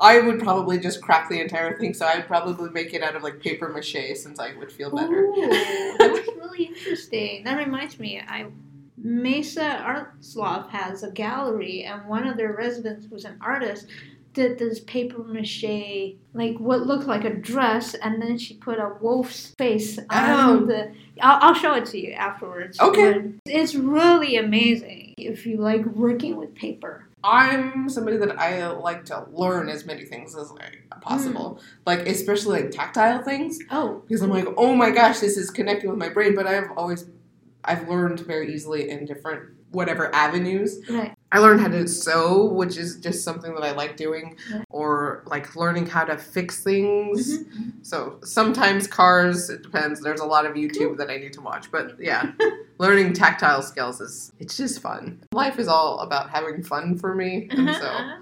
I would probably just crack the entire thing, so I'd probably make it out of like paper mache, since I would feel better. Ooh, that's really interesting. That reminds me, I Mesa Artsloft has a gallery, and one of their residents was an artist. Did this paper mache, like what looked like a dress, and then she put a wolf's face on Oh. the. I'll, I'll show it to you afterwards. Okay. It's really amazing if you like working with paper. I'm somebody that I like to learn as many things as like, possible, hmm. like especially like tactile things, Oh, because I'm like, oh my gosh, this is connecting with my brain. But I've always, I've learned very easily in different whatever avenues. right. I learned how to sew, which is just something that I like doing, Yeah. or like learning how to fix things. Mhm. So sometimes cars, it depends. There's a lot of YouTube that I need to watch, but yeah, learning tactile skills is it's just fun. Life is all about having fun for me, and Uh-huh, so uh-huh.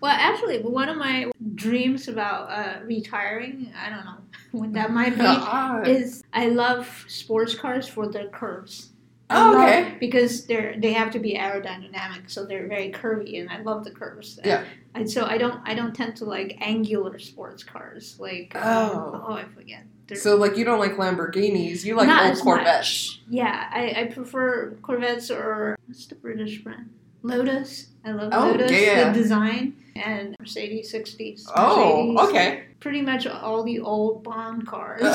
Well, actually, one of my dreams about uh, retiring, I don't know when that might be, is I love sports cars for their curves. Oh, love- okay. Because they're they have to be aerodynamic, so they're very curvy, and I love the curves. Yeah. And so I don't I don't tend to like angular sports cars like um, Oh. oh I forget. They're so like you don't like Lamborghinis, you like old Corvettes. much. Yeah, I, I prefer Corvettes or what's the British brand? Lotus. I love Oh, Lotus. yeah. The design and Mercedes 60s. Oh, okay. Pretty much all the old Bond cars.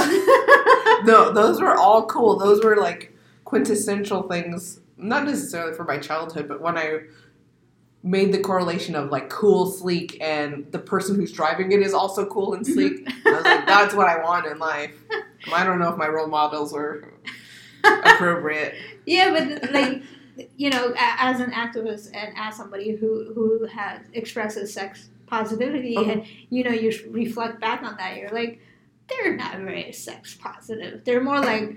No, those were all cool. Those were like quintessential things, not necessarily for my childhood, but when I made the correlation of like cool, sleek, and the person who's driving it is also cool and sleek. I was like, that's what I want in life. I don't know if my role models were appropriate. yeah, but like you know, as an activist and as somebody who who has expresses sex positivity, Uh-huh. and you know, you reflect back on that, you're like, they're not very sex positive. They're more like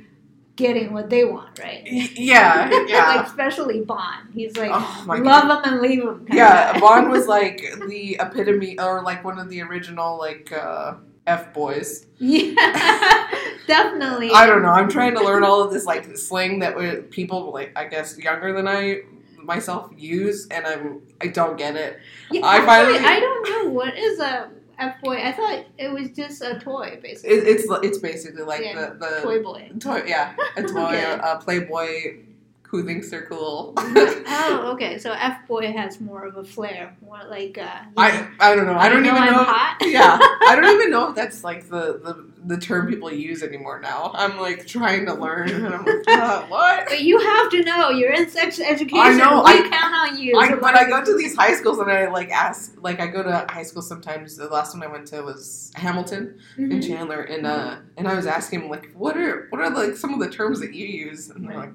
getting what they want, right? Yeah, yeah. like especially Bond. He's like oh love them and leave them. Yeah, Bond was like the epitome, or like one of the original like uh, f boys. yeah, definitely. I don't know. I'm trying to learn all of this like slang that people like I guess younger than I myself use, and I'm I don't get it. Yeah, I actually, finally- I don't know what is a F boy. I thought it was just a toy, basically. it it's it's basically like Yeah, the the toy boy. toy yeah a toy Okay. a playboy who thinks they're cool. oh, okay. So F boy has more of a flair, more like uh, I I don't know. I don't know even know. yeah, I don't even know if that's like the, the the term people use anymore now. I'm like trying to learn, and I'm like, uh, what? But you have to know. You're in sex education. I know, We I- count on you. I, but I go to these high schools and I like ask, like I go to high school sometimes. The last one I went to was Hamilton in Mhm. Chandler, and uh, and I was asking like, what are what are like some of the terms that you use? And they're like,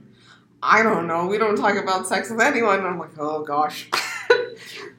I don't know. We don't talk about sex with anyone. And I'm like, oh gosh.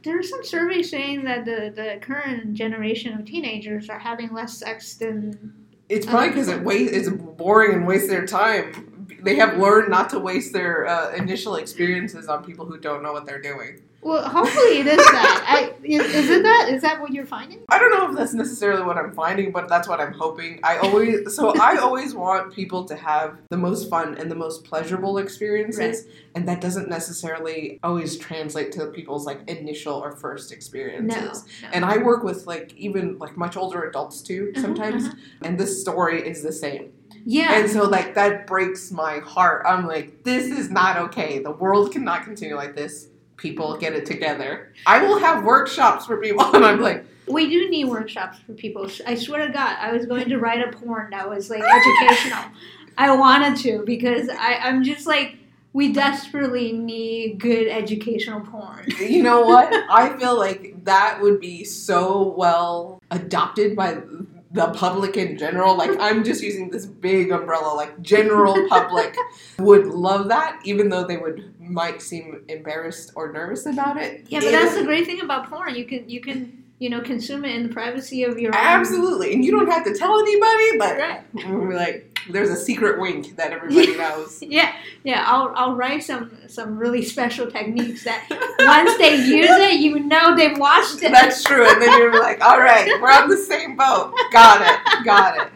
There are some surveys saying that the, the current generation of teenagers are having less sex than. It's probably because it waste it's boring and waste their time. They have learned not to waste their uh, initial experiences on people who don't know what they're doing. Well, hopefully it is that. I, is, is it that? Is that what you're finding? I don't know if that's necessarily what I'm finding, but that's what I'm hoping. I always so I always want people to have the most fun and the most pleasurable experiences, and that doesn't necessarily always translate to people's like initial or first experiences. no. And I work with like even like much older adults too Mhm, sometimes, mhm. and this story is the same. Yeah. And so like that breaks my heart. I'm like, this is not okay. The world cannot continue like this. People get it together. I will have workshops for people, and I'm like, We do need workshops for people. I swear to God, I was going to write a porn that was like educational. I wanted to because I, I'm just like, we desperately need good educational porn. you know what? I feel like that would be so well adopted by the public in general. Like I'm just using this big umbrella. Like general public would love that, even though they would might seem embarrassed or nervous about it. Yeah, but that's the great thing about porn. You can you can you know consume it in the privacy of your own. absolutely, and you don't have to tell anybody. But Right. we're like, there's a secret wink that everybody knows. Yeah, yeah. I'll I'll write some some really special techniques that once they use it, you know they've watched it. That's true, and then you're like, all right, we're on the same boat. Got it, got it.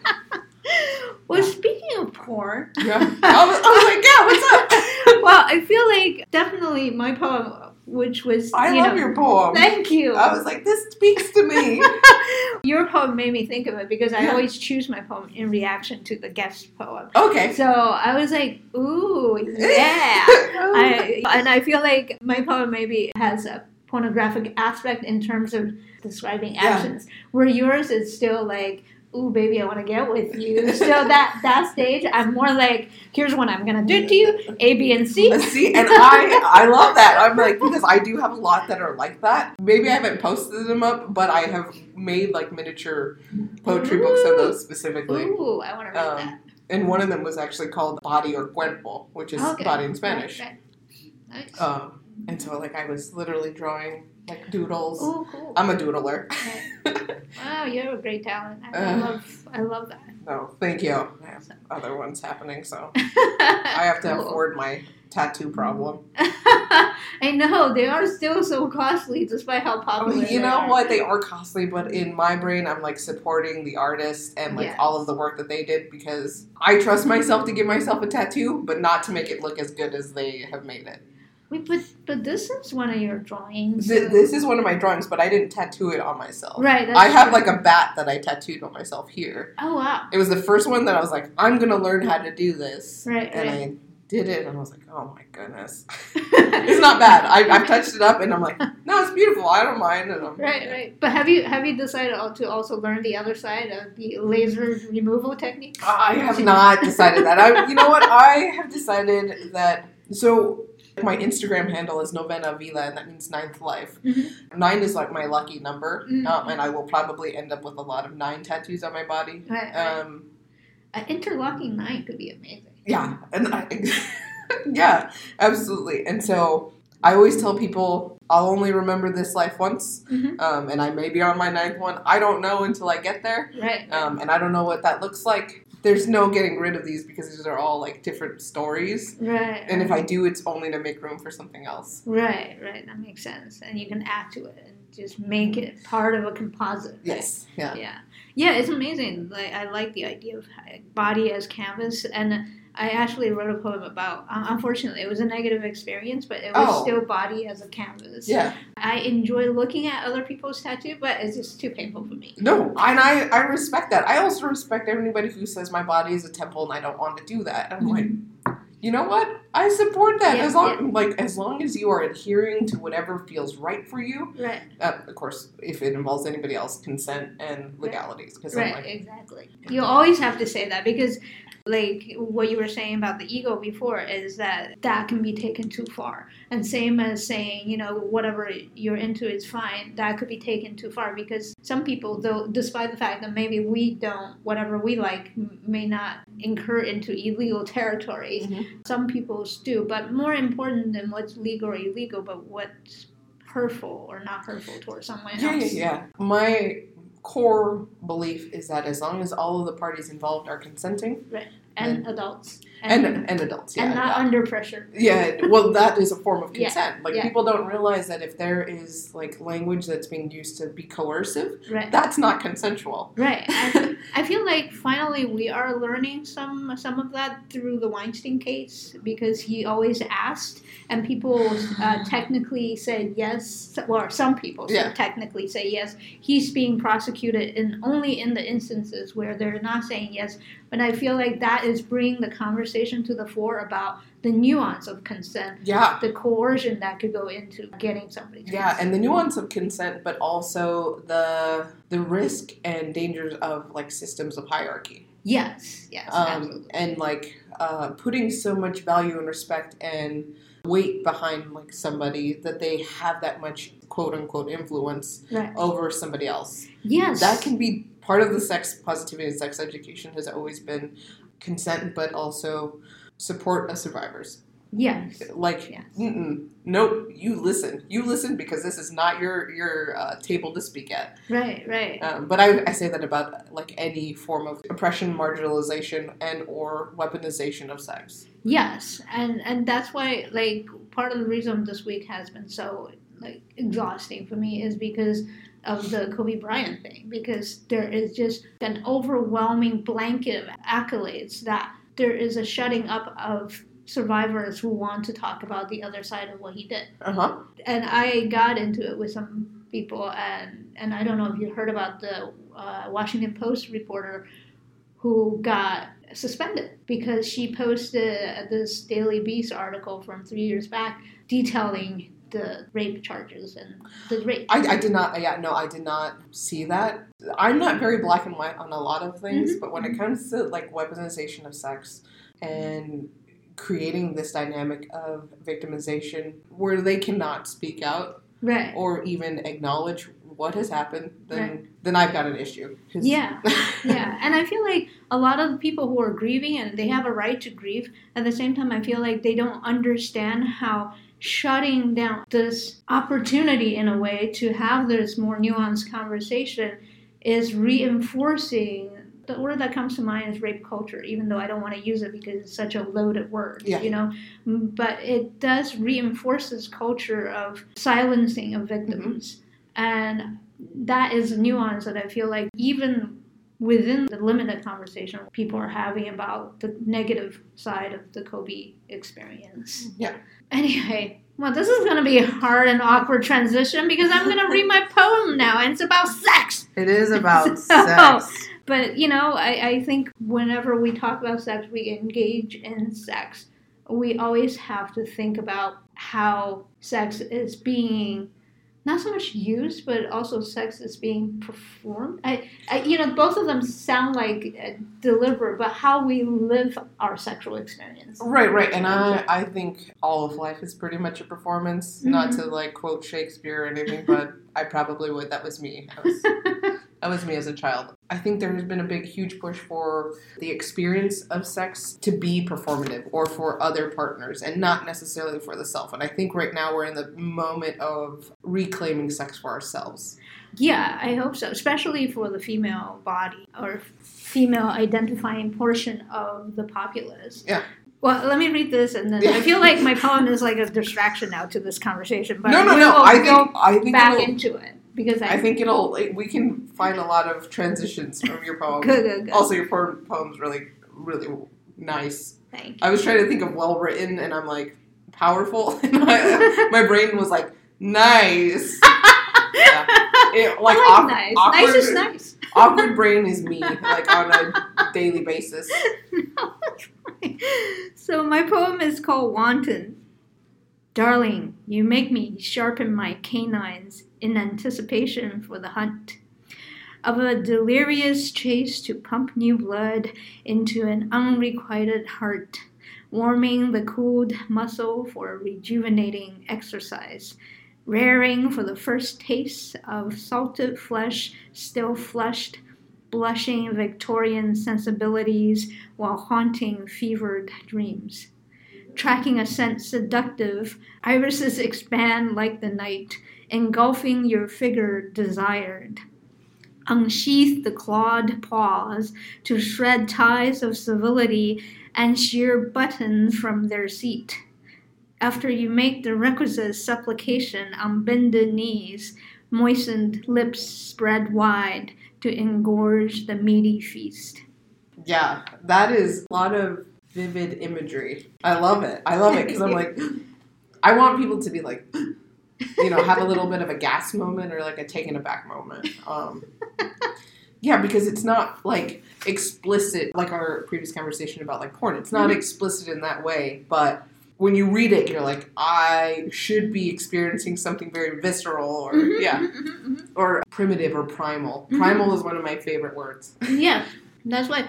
well, speaking of porn, Yeah. I was, I was like, yeah, what's up? well, I feel like definitely my poem, which was I you love know, your poem. Thank you. I was like, this speaks to me. your poem made me think of it because I Yeah. always choose my poem in reaction to the guest poem. Okay. So I was like, ooh, yeah. I, and I feel like my poem maybe has a pornographic aspect in terms of describing Yeah. actions, where yours is still like ooh baby I want to get with you. so that that stage I'm more like here's what I'm gonna do to you A B and C. See, and I I love that. I'm like because I do have a lot that are like that. Maybe I haven't posted them up, but I have made like miniature poetry books of those specifically. Ooh, I want to read Um, that. and one of them was actually called Body or Cuerpo, which is Okay. body in Spanish. Right. Nice. Um, and so like I was literally drawing like doodles. Ooh, cool. I'm a doodler. Wow, you have a great talent. I, Uh. love I love that. no, thank you. I have other ones happening, so I have to Cool. afford my tattoo problem. I know they are still so costly, despite how popular. you know what? They are costly, but in my brain, I'm like supporting the artist and like Yes. all of the work that they did because I trust myself to give myself a tattoo, but not to make it look as good as they have made it. Wait, but but this is one of your drawings. Th- this is one of my drawings, but I didn't tattoo it on myself. right. I have true. like a bat that I tattooed on myself here. Oh wow. It was the first one that I was like, I'm gonna learn how to do this, Right. and right. I did it, and I was like, oh my goodness, it's not bad. I, I've touched it up, and I'm like, no, it's beautiful. I don't mind. And I'm, Right, right. But have you have you decided to also learn the other side of the laser removal technique? I have not decided that. I, you know what? I have decided that. So my Instagram handle is Novena Vida, and that means ninth life. Mhm. Nine is like my lucky number, Mhm. um, and I will probably end up with a lot of nine tattoos on my body. Right. right. Um, An interlocking nine could be amazing. yeah, and I, yeah, absolutely. And so I always tell people I'll only remember this life once, Mhm. um, and I may be on my ninth one. I don't know until I get there. Right. um, and I don't know what that looks like. There's no getting rid of these because these are all like different stories. right. And if I do, it's only to make room for something else. Right, right. That makes sense. And you can add to it and just make it part of a composite. Yes. Yeah. Yeah. Yeah, it's amazing. Like I like the idea of body as canvas, and I actually wrote a poem about. Uh, unfortunately, it was a negative experience, but it was Oh. still body as a canvas. Yeah. I enjoy looking at other people's tattoo, but it's just too painful for me. No, and I, I respect that. I also respect anybody who says my body is a temple and I don't want to do that. I'm like, you know what? I support that Yeah, as long like as long as you are adhering to whatever feels right for you. Right, Uh, of course, if it involves anybody else, consent and legalities. Because right, like, exactly. You always have to say that because, like what you were saying about the ego before, is that that can be taken too far. And same as saying, you know, whatever you're into is fine. That could be taken too far because some people, though, despite the fact that maybe we don't, whatever we like, may not incur into illegal territory. Mhm. Some people do, but more important than what's legal or illegal, but what's hurtful or not hurtful towards someone Yeah, yeah, else. yeah. My core belief is that as long as all of the parties involved are consenting right. And adults. and and, adults, yeah, and not yeah. under pressure. Yeah, well, that is a form of Yeah, consent. Like yeah. people don't realize that if there is like language that's being used to be coercive, Right. that's not consensual. Right. I, I feel like finally we are learning some some of that through the Weinstein case because he always asked and people uh, technically said yes. Or some people Yeah. technically say yes. He's being prosecuted in only in the instances where they're not saying yes. But I feel like that is bringing the conversation to the fore about the nuance of consent, Yeah, the coercion that could go into getting somebody. to yeah, and the nuance of consent, but also the the risk and dangers of like systems of hierarchy. Yes. Yes. um, absolutely. and like uh, putting so much value and respect and weight behind like somebody that they have that much quote unquote influence Right. over somebody else. Yes. That can be part of the sex positivity and sex education has always been consent, but also support of survivors. Yes. Like, Yes. nope, you listen. You listen because this is not your your uh, table to speak at. Right, right. Um, but I, I say that about like any form of oppression, marginalization, and or weaponization of sex. Yes, and and that's why like part of the reason this week has been so like exhausting for me is because of the Kobe Bryant thing because there is just an overwhelming blanket of accolades that there is a shutting up of survivors who want to talk about the other side of what he did. Uh huh. And I got into it with some people and and I don't know if you heard about the uh, Washington Post reporter who got suspended because she posted this Daily Beast article from three years back detailing the rape charges and the rape. I, I did not. Yeah, no, I did not see that. I'm not very black and white on a lot of things, Mhm. but when it comes to like weaponization of sex and creating this dynamic of victimization where they cannot speak out right. or even acknowledge what has happened, then Right. then I've got an issue. Yeah. yeah and i feel like a lot of the people who are grieving and they have a right to grieve at the same time i feel like they don't understand how shutting down this opportunity in a way to have this more nuanced conversation is reinforcing the word that comes to mind is rape culture even though i don't want to use it because it's such a loaded word Yeah. you know Mm, but it does reinforce this culture of silencing of victims and that is a nuance that i feel like even within the limited conversation people are having about the negative side of the Kobe experience. Yeah. Anyway, well, this is going to be a hard and awkward transition because I'm going to read my poem now, and it's about sex. It is about So- sex. But, you know, I, I think whenever we talk about sex, we engage in sex. We always have to think about how sex is being not so much used, but also sex is being performed. I, I you know, both of them sound like uh, deliberate, but how we live our sexual experience. Right, right. And I, I think all of life is pretty much a performance. Not to like quote Shakespeare or anything, but I probably would. That was me. That was, that was me as a child. I think there has been a big, huge push for the experience of sex to be performative or for other partners and not necessarily for the self. And I think right now we're in the moment of reclaiming sex for ourselves. Yeah, I hope so, especially for the female body or female identifying portion of the populace. Yeah. Well, let me read this, and then. I feel like my poem is like a distraction now to this conversation. But no, no, no. I think I think back into it because I, I think it'll. like, We can find a lot of transitions from your poem. good, good, good. Also, your poem, poem's really, really nice. Thank you. I was trying to think of well written, and I'm like powerful, and my, my brain was like nice. Yeah. It, like, like nice. awkward, Nice is nice. awkward brain is me, like on a daily basis. No. So my poem is called Wanton. Darling, you make me sharpen my canines in anticipation for the hunt. Of a delirious chase to pump new blood into an unrequited heart, warming the cooled muscle for rejuvenating exercise, raring for the first taste of salted flesh still flushed, blushing Victorian sensibilities while haunting fevered dreams. Tracking a scent seductive, irises expand like the night, engulfing your figure desired. Unsheath the clawed paws to shred ties of civility and shear buttons from their seat. After you make the requisite supplication on bended knees, moistened lips spread wide to engorge the meaty feast. Yeah, that is a lot of vivid imagery. I love it. I love it because I'm like, I want people to be like, you know, have a little bit of a gas moment or like a taken aback moment. Um, yeah, because it's not like explicit like our previous conversation about like porn. It's not Mhm. explicit in that way, but when you read it, you're like, I should be experiencing something very visceral or Mhm, yeah, mhm, mhm, mhm. or primitive or primal. Mhm. Primal is one of my favorite words. Yeah, that's why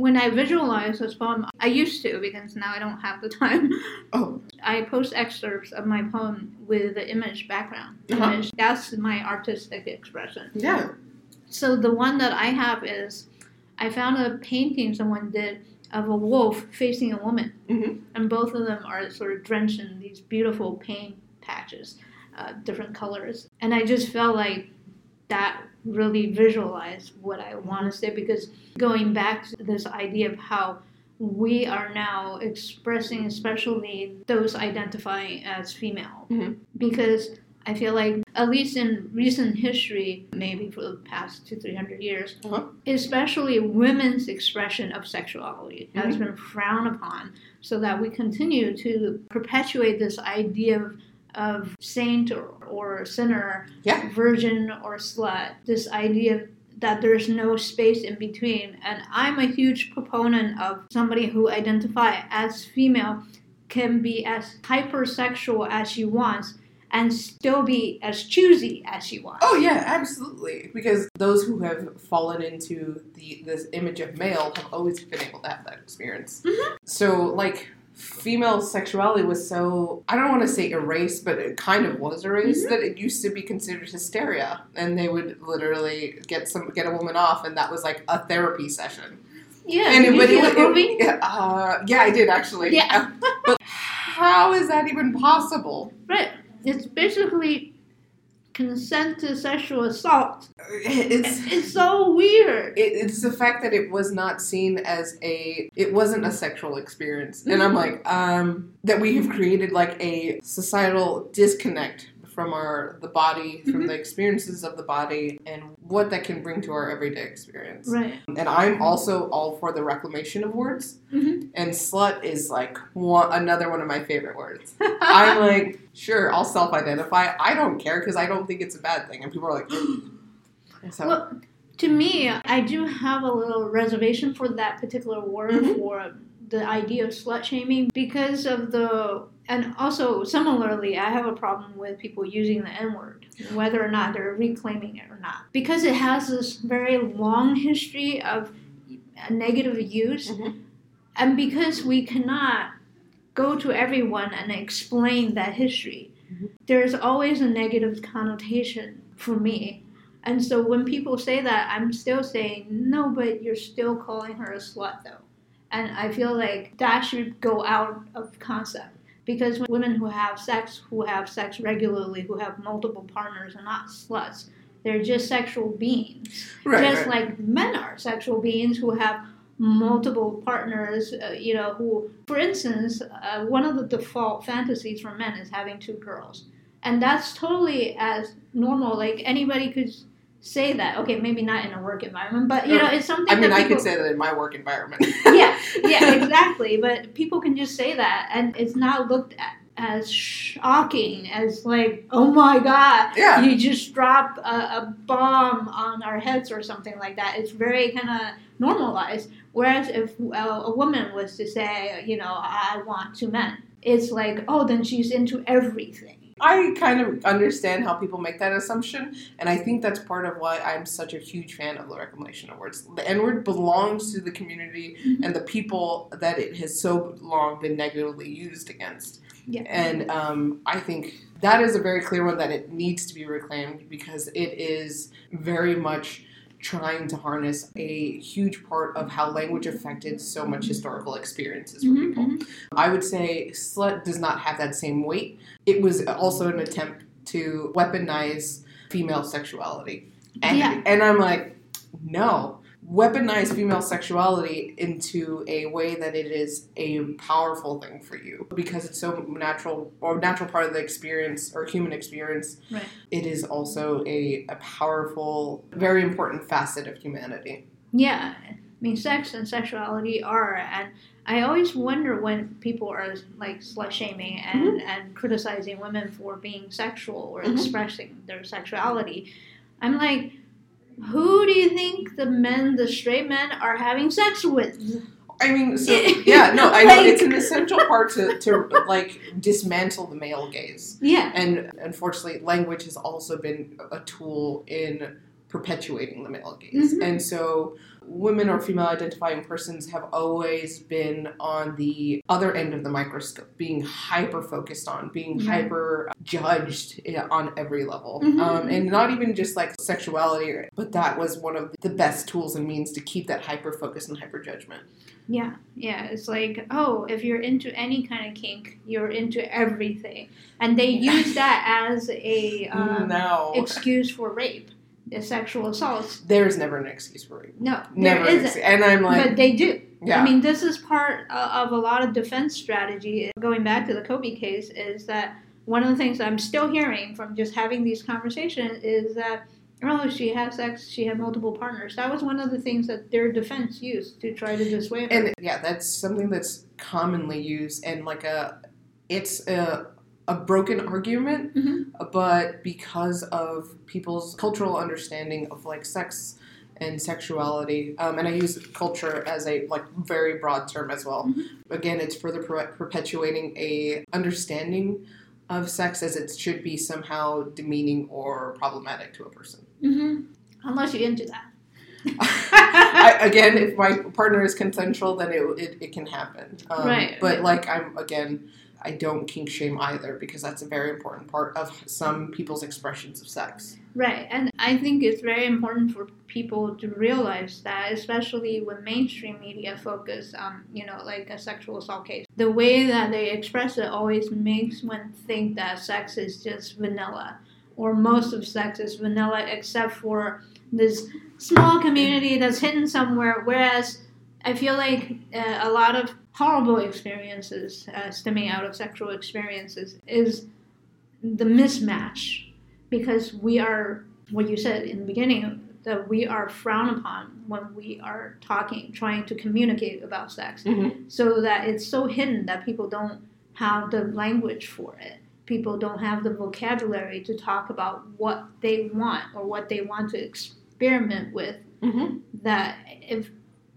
when I visualize this poem, I used to because now I don't have the time. Oh, I post excerpts of my poem with the image background. Uh-huh. Image. That's my artistic expression. yeah. So the one that I have is I found a painting someone did of a wolf facing a woman, Mhm. and both of them are sort of drenched in these beautiful paint patches, uh, different colors, and I just felt like that really visualized what I want to say because going back to this idea of how we are now expressing, especially those identifying as female, Mhm. because I feel like, at least in recent history, maybe for the past two, three hundred years, Uh-huh. especially women's expression of sexuality has been frowned upon, so that we continue to perpetuate this idea of, of saint or, or sinner, Yeah. virgin or slut, this idea that there's no space in between. And I'm a huge proponent of somebody who identify as female can be as hypersexual as she wants and still be as choosy as she wants. Oh yeah, absolutely. Because those who have fallen into the this image of male have always been able to have that experience. Mhm. So like female sexuality was so I don't want to say erased, but it kind of was erased that it used to be considered hysteria, and they would literally get some get a woman off, and that was like a therapy session. Yeah, and did you it- it- movie? yeah, uh, yeah, I did actually. Yeah. but how is that even possible? Right. It's basically consent to sexual assault. It's It's so weird. it, it's the fact that it was not seen as a it wasn't a sexual experience and i'm like um that we have created like a societal disconnect from our the body from Mhm. the experiences of the body and what that can bring to our everyday experience Right. and i'm also all for the reclamation of words Mhm. and slut is like one, another one of my favorite words i'm like sure i'll self-identify i don't care because i don't think it's a bad thing and people are like so, Well, to me, I do have a little reservation for that particular word Mhm. for the idea of slut shaming because of the. And also, similarly, I have a problem with people using the N word, whether or not they're reclaiming it or not. Because it has this very long history of negative use, Mhm. and because we cannot go to everyone and explain that history, Mhm. there's always a negative connotation for me. And so when people say that, I'm still saying, no, but you're still calling her a slut, though. And I feel like that should go out of concept. Because women who have sex, who have sex regularly, who have multiple partners, are not sluts. They're just sexual beings. right, just right. like men are sexual beings who have multiple partners, uh, you know, who, for instance, uh, one of the default fantasies for men is having two girls. And that's totally as normal. Like anybody could say that. Okay, maybe not in a work environment, but you know, it's something I mean, that I people, could say that in my work environment. yeah, yeah, exactly. But people can just say that, and it's not looked at as shocking as like, oh my god, Yeah. you just drop a, a bomb on our heads or something like that. It's very kind of normalized. Whereas if a, a woman was to say, you know, I want two men, it's like, oh, then she's into everything. I kind of understand how people make that assumption, and I think that's part of why I'm such a huge fan of the reclamation of words. The N word belongs to the community Mhm. and the people that it has so long been negatively used against. Yeah. And um, I think that is a very clear one that it needs to be reclaimed because it is very much trying to harness a huge part of how language affected so much historical experiences for Mhm, people. mhm. I would say slut does not have that same weight. It was also an attempt to weaponize female sexuality. And, Yeah. and I'm like, no. Weaponize female sexuality into a way that it is a powerful thing for you because it's so natural or natural part of the experience or human experience. Right. It is also a, a powerful, very important facet of humanity. Yeah, I mean, sex and sexuality are, and I always wonder when people are like slut shaming and, and criticizing women for being sexual or Mhm. expressing their sexuality. I'm like, who do you think the men, the straight men, are having sex with? I mean, so yeah, no, I know it's an essential part to, to like dismantle the male gaze. Yeah, And unfortunately, language has also been a tool in perpetuating the male gaze. Mhm. And so, women or female identifying persons have always been on the other end of the microscope, being hyper focused on, being Right. hyper judged eh, on every level. Mhm. Um, and not even just like sexuality, but that was one of the best tools and means to keep that hyper focus and hyper judgment. yeah, yeah. It's like, oh, if you're into any kind of kink, you're into everything, and they use that as a um, no. excuse for rape, sexual assaults. There's never an excuse for rape. No, Never. there isn't. And I'm like, but they do. yeah. I mean, this is part of a lot of defense strategy. Going back to the Kobe case, is that one of the things I'm still hearing from just having these conversations is that oh, she had sex, she had multiple partners. That was one of the things that their defense used to try to dissuade her. and yeah, that's something that's commonly used and like a, it's a, a broken argument, Mhm. but because of people's cultural understanding of like sex and sexuality, um, and I use culture as a like very broad term as well. Mhm. Again, it's further per- perpetuating a understanding of sex as it should be somehow demeaning or problematic to a person. hmm Unless you're into that. I, again, if my partner is consensual, then it, it, it can happen. Um, Right, But right. like I'm again, I don't kink shame either because that's a very important part of some people's expressions of sex. Right, and I think it's very important for people to realize that, especially when mainstream media focus on, you know, like a sexual assault case, the way that they express it always makes one think that sex is just vanilla, or most of sex is vanilla, except for this small community that's hidden somewhere. Whereas I feel like uh, a lot of horrible experiences uh, stemming out of sexual experiences is the mismatch because we are what you said in the beginning that we are frowned upon when we are talking trying to communicate about sex Mhm. so that it's so hidden that people don't have the language for it people don't have the vocabulary to talk about what they want or what they want to experiment with Mm-hmm. that if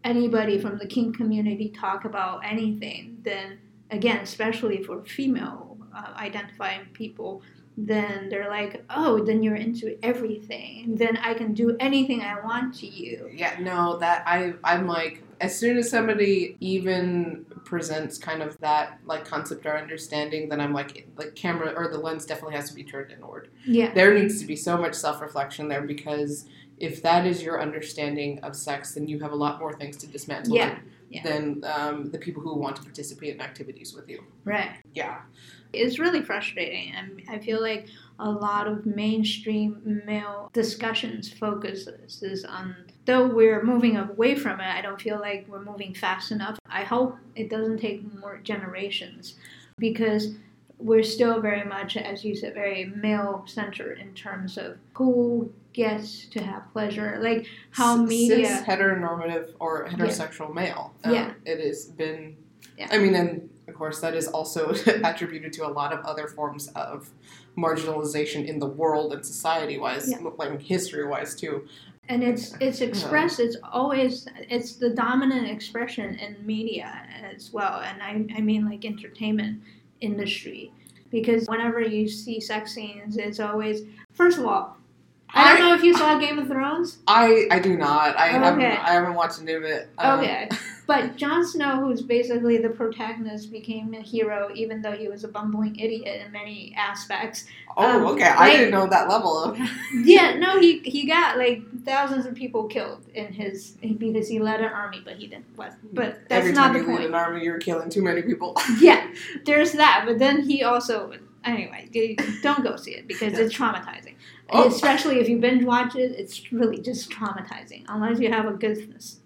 anybody from the kink community talk about anything, then again, especially for female uh, identifying people, then they're like, oh, then you're into everything. Then I can do anything I want to you. Yeah, no, that I I'm like as soon as somebody even presents kind of that like concept or understanding, then I'm like the camera or the lens definitely has to be turned inward. Yeah. There needs to be so much self reflection there because if that is your understanding of sex, then you have a lot more things to dismantle Yeah, than, yeah. than um, the people who want to participate in activities with you. Right. Yeah. It's really frustrating. and I feel like a lot of mainstream male discussions focuses on, though we're moving away from it, I don't feel like we're moving fast enough. I hope it doesn't take more generations because we're still very much, as you said, very male centered in terms of who gets to have pleasure. Like how Cis- media. cis heteronormative or heterosexual male. Um, Yeah. It has been. Yeah. I mean, and of course, that is also attributed to a lot of other forms of marginalization in the world and society wise, Yeah. like history wise too. and it's it's expressed it's always it's the dominant expression in media as well and i, I mean like entertainment industry because whenever you see sex scenes it's always first of all i don't know if you saw game of thrones I I do not. I Oh, haven't. okay. I haven't watched any of it. Um, okay but Jon Snow, who's basically the protagonist, became a hero, even though he was a bumbling idiot in many aspects. Oh, Um, okay. I like- didn't know that level of. Yeah, no, he he got like thousands of people killed in his because he led an army, but he didn't. But, but that's Every not time the you lead point. an army, you're killing too many people. Yeah, there's that. But then he also anyway, don't go see it because it's traumatizing. Oh. Especially if you binge watch it, it's really just traumatizing. Unless you have a good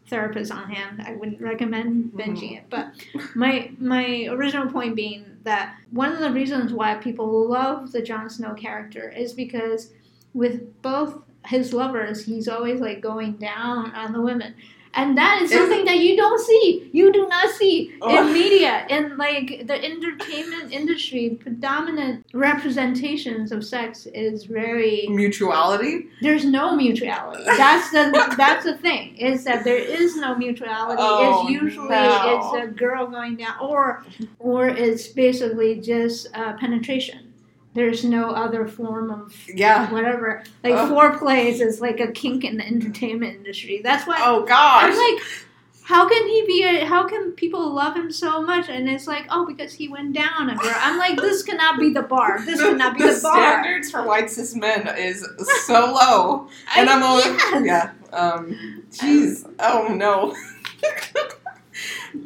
therapist on hand, I wouldn't recommend mm-hmm. binging it. But my my original point being that one of the reasons why people love the Jon Snow character is because with both his lovers, he's always like going down on the women. And that is something that you don't see. You do not see Oh. in media. In like the entertainment industry, predominant representations of sex is very Mutuality. there's no mutuality. That's the that's the thing is that there is no mutuality. Oh, it's usually no. it's a girl going down, or or it's basically just uh, penetration. There's no other form of Yeah. whatever. Like Oh. foreplay is like a kink in the entertainment industry. That's why Oh gosh. I'm like. How can he be? A, how can people love him so much? And it's like, oh, because he went down on a girl. I'm like, this cannot be the bar. This the, cannot be the the, bar. standards for white cis men is so low. And I'm all, yes. yeah. Um, jeez. Oh no.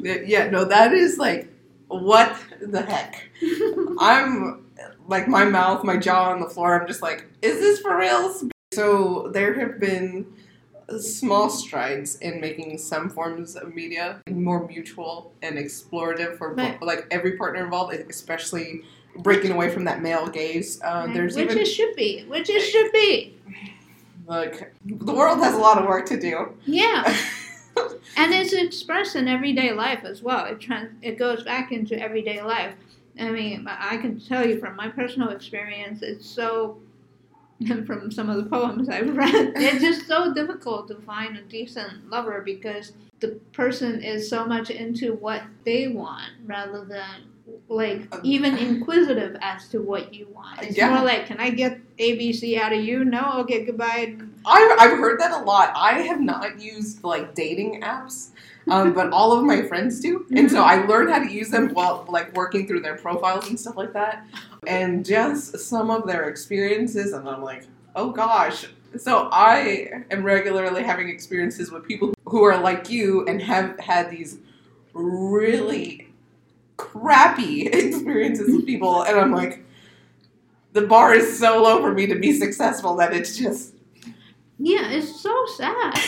yeah, no, that is like, what the heck? I'm like my mouth, my jaw on the floor. I'm just like, is this for reals? So there have been small strides in making some forms of media more mutual and explorative for Right. like every partner involved, especially breaking away from that male gaze. Uh, there's which even it should be. Which it should be. like the world has a lot of work to do. Yeah. and it's expressed in everyday life as well. It trans- it goes back into everyday life. I mean, I can tell you from my personal experience, it's so. And from some of the poems I've read, it's just so difficult to find a decent lover because the person is so much into what they want rather than like um, even inquisitive as to what you want. It's Yeah. more like, can I get ABC out of you? No, okay, goodbye. I, I've heard that a lot. I have not used like dating apps, um, but all of my friends do, and so I learned how to use them while like working through their profiles and stuff like that, and just some of their experiences, and I'm like, oh gosh. So I am regularly having experiences with people who are like you and have had these really crappy experiences with people, and I'm like. The bar is so low for me to be successful that it's just Yeah, it's so sad.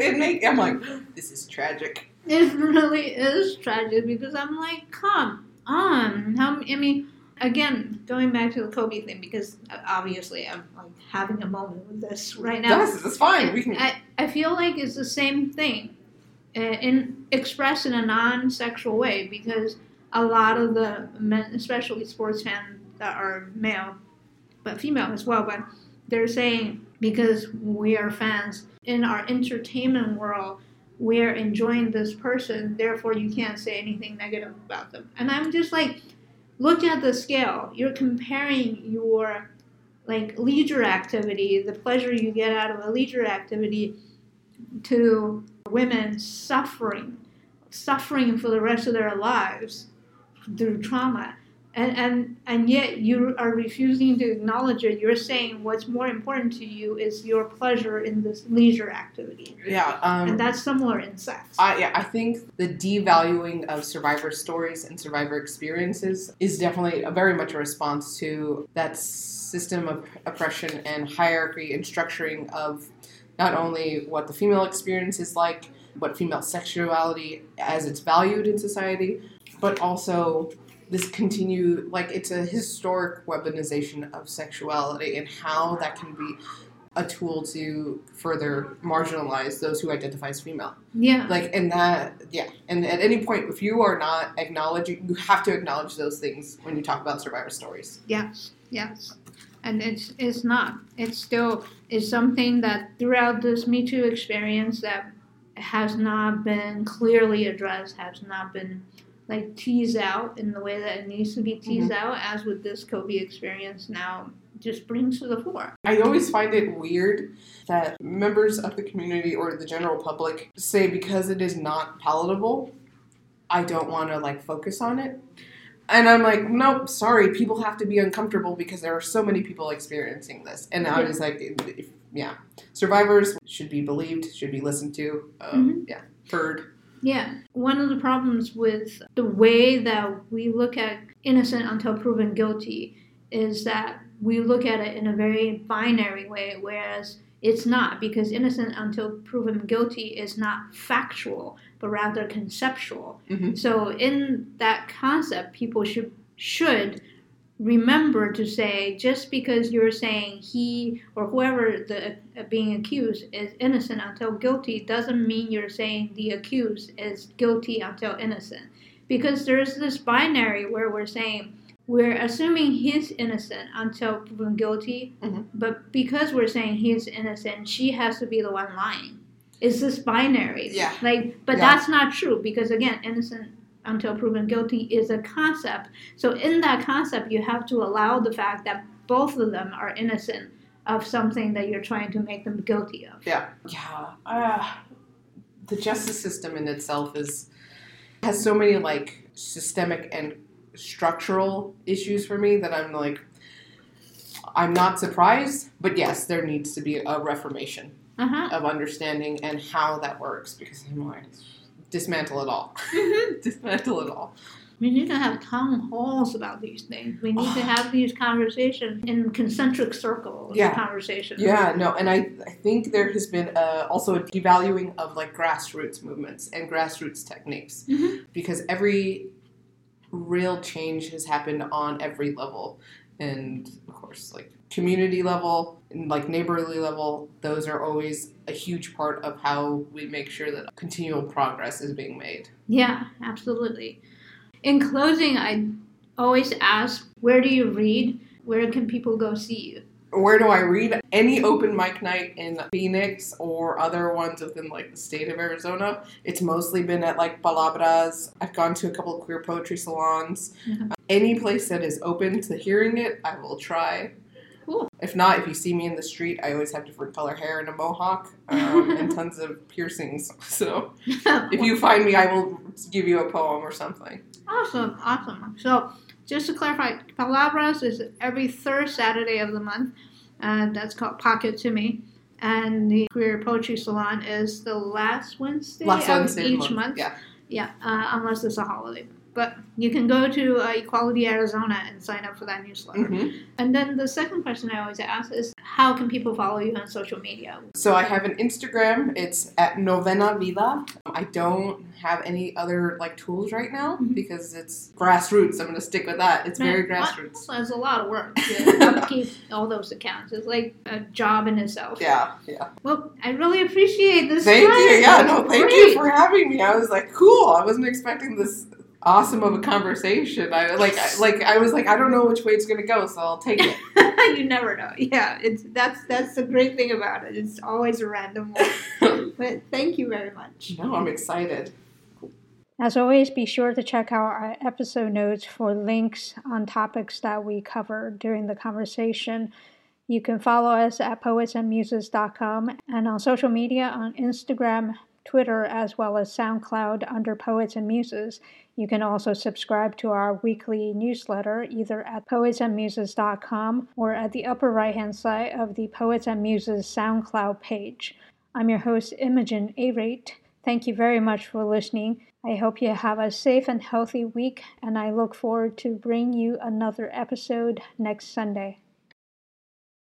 It make, I'm like, this is tragic. It really is tragic because I'm like, come on. How I mean, again, going back to the Kobe thing because uh, obviously I'm like having a moment with this right now. Yes, it's fine. We can. I, I feel like it's the same thing, uh, in expressed in a non-sexual way because a lot of the men, especially sports fans that are male, but female as well, but they're saying because we are fans in our entertainment world, we're enjoying this person, therefore you can't say anything negative about them. And I'm just like, look at the scale. You're comparing your like leisure activity, the pleasure you get out of a leisure activity, to women suffering, suffering for the rest of their lives through trauma. And, and and yet you are refusing to acknowledge it. You're saying what's more important to you is your pleasure in this leisure activity, yeah. Um, and that's similar in sex. I, yeah, I think the devaluing of survivor stories and survivor experiences is definitely a, very much a response to that system of oppression and hierarchy and structuring of not only what the female experience is like, what female sexuality as it's valued in society, but also this continue like it's a historic weaponization of sexuality and how that can be a tool to further marginalize those who identify as female yeah, like and that yeah and at any point if you are not acknowledging you have to acknowledge those things when you talk about survivor stories Yes, yes. And it's it's not. It's still is something that throughout this Me Too experience that has not been clearly addressed, has not been like teased out in the way that it needs to be teased out, as with this Kobe experience now just brings to the fore. i always find it weird that members of the community or the general public say because it is not palatable i don't want to like focus on it. And i'm like nope sorry people have to be uncomfortable because there are so many people experiencing this. And i was like yeah survivors should be believed should be listened to um, yeah heard Yeah. One of the problems with the way that we look at innocent until proven guilty is that we look at it in a very binary way, whereas it's not, because innocent until proven guilty is not factual, but rather conceptual. Mhm. So in that concept, people should should remember to say just because you're saying he or whoever the uh, being accused is innocent until guilty doesn't mean you're saying the accused is guilty until innocent because there's this binary where we're saying we're assuming he's innocent until proven guilty Mhm. but because we're saying he's innocent she has to be the one lying it's this binary Yeah. like but Yeah. that's not true because again innocent until proven guilty is a concept so in that concept, you have to allow the fact that both of them are innocent of something that you're trying to make them guilty of. Yeah, yeah. Uh, the justice system in itself is has so many like systemic and structural issues for me that I'm like, I'm not surprised, but yes, there needs to be a reformation Uh huh. of understanding and how that works because I'm like, dismantle it all, dismantle it all. We need to have town halls about these things. We need to have these conversations in concentric circles. Yeah. Conversations. Yeah, no, and I, I think there has been uh, also a devaluing of like grassroots movements and grassroots techniques Mhm. because every real change has happened on every level, and of course, like community level and like neighborly level, those are always a huge part of how we make sure that continual progress is being made. Yeah, absolutely. In closing, I always ask, where do you read? Where can people go see you? Where do I read? Any open mic night in Phoenix or other ones within like the state of Arizona. It's mostly been at like Palabras. I've gone to a couple of queer poetry salons. Mhm. Uh, any place that is open to hearing it, I will try. Cool. If not, if you see me in the street, I always have different color hair and a mohawk um, and tons of piercings. So if you find me, I will give you a poem or something. Awesome, awesome. So, just to clarify, Palabras is every third Saturday of the month, and that's called Pocket to Me. And the Queer Poetry Salon is the last Wednesday Last of Wednesday each month. Yeah. Yeah, uh, unless it's a holiday. But you can go to uh, Equality Arizona and sign up for that newsletter. hmm And then the second question I always ask is how can people follow you on social media? So I have an Instagram. It's at Novena Vida. I don't have any other like tools right now Mhm. because it's grassroots. I'm gonna stick with that. It's very Man, what- grassroots. There's a lot of work to upkeep all those accounts. It's like a job in itself. Yeah, yeah. Well, I really appreciate this. Thank you. Yeah, no, thank great. you for having me. I was like, cool. I wasn't expecting this awesome of a conversation. I like, I, like I was like, I don't know which way it's gonna go, so I'll take it. you never know. Yeah, it's that's that's the great thing about it. It's always a random one. but thank you very much. no, I'm excited. As always, be sure to check out our episode notes for links on topics that we cover during the conversation. You can follow us at poetsandmuses.com and on social media on Instagram, Twitter, as well as SoundCloud under Poets and Muses. You can also subscribe to our weekly newsletter either at poetsandmuses.com or at the upper right hand side of the Poets and Muses SoundCloud page. I'm your host, Imogen Arate. Thank you very much for listening. I hope you have a safe and healthy week, and I look forward to bringing you another episode next Sunday.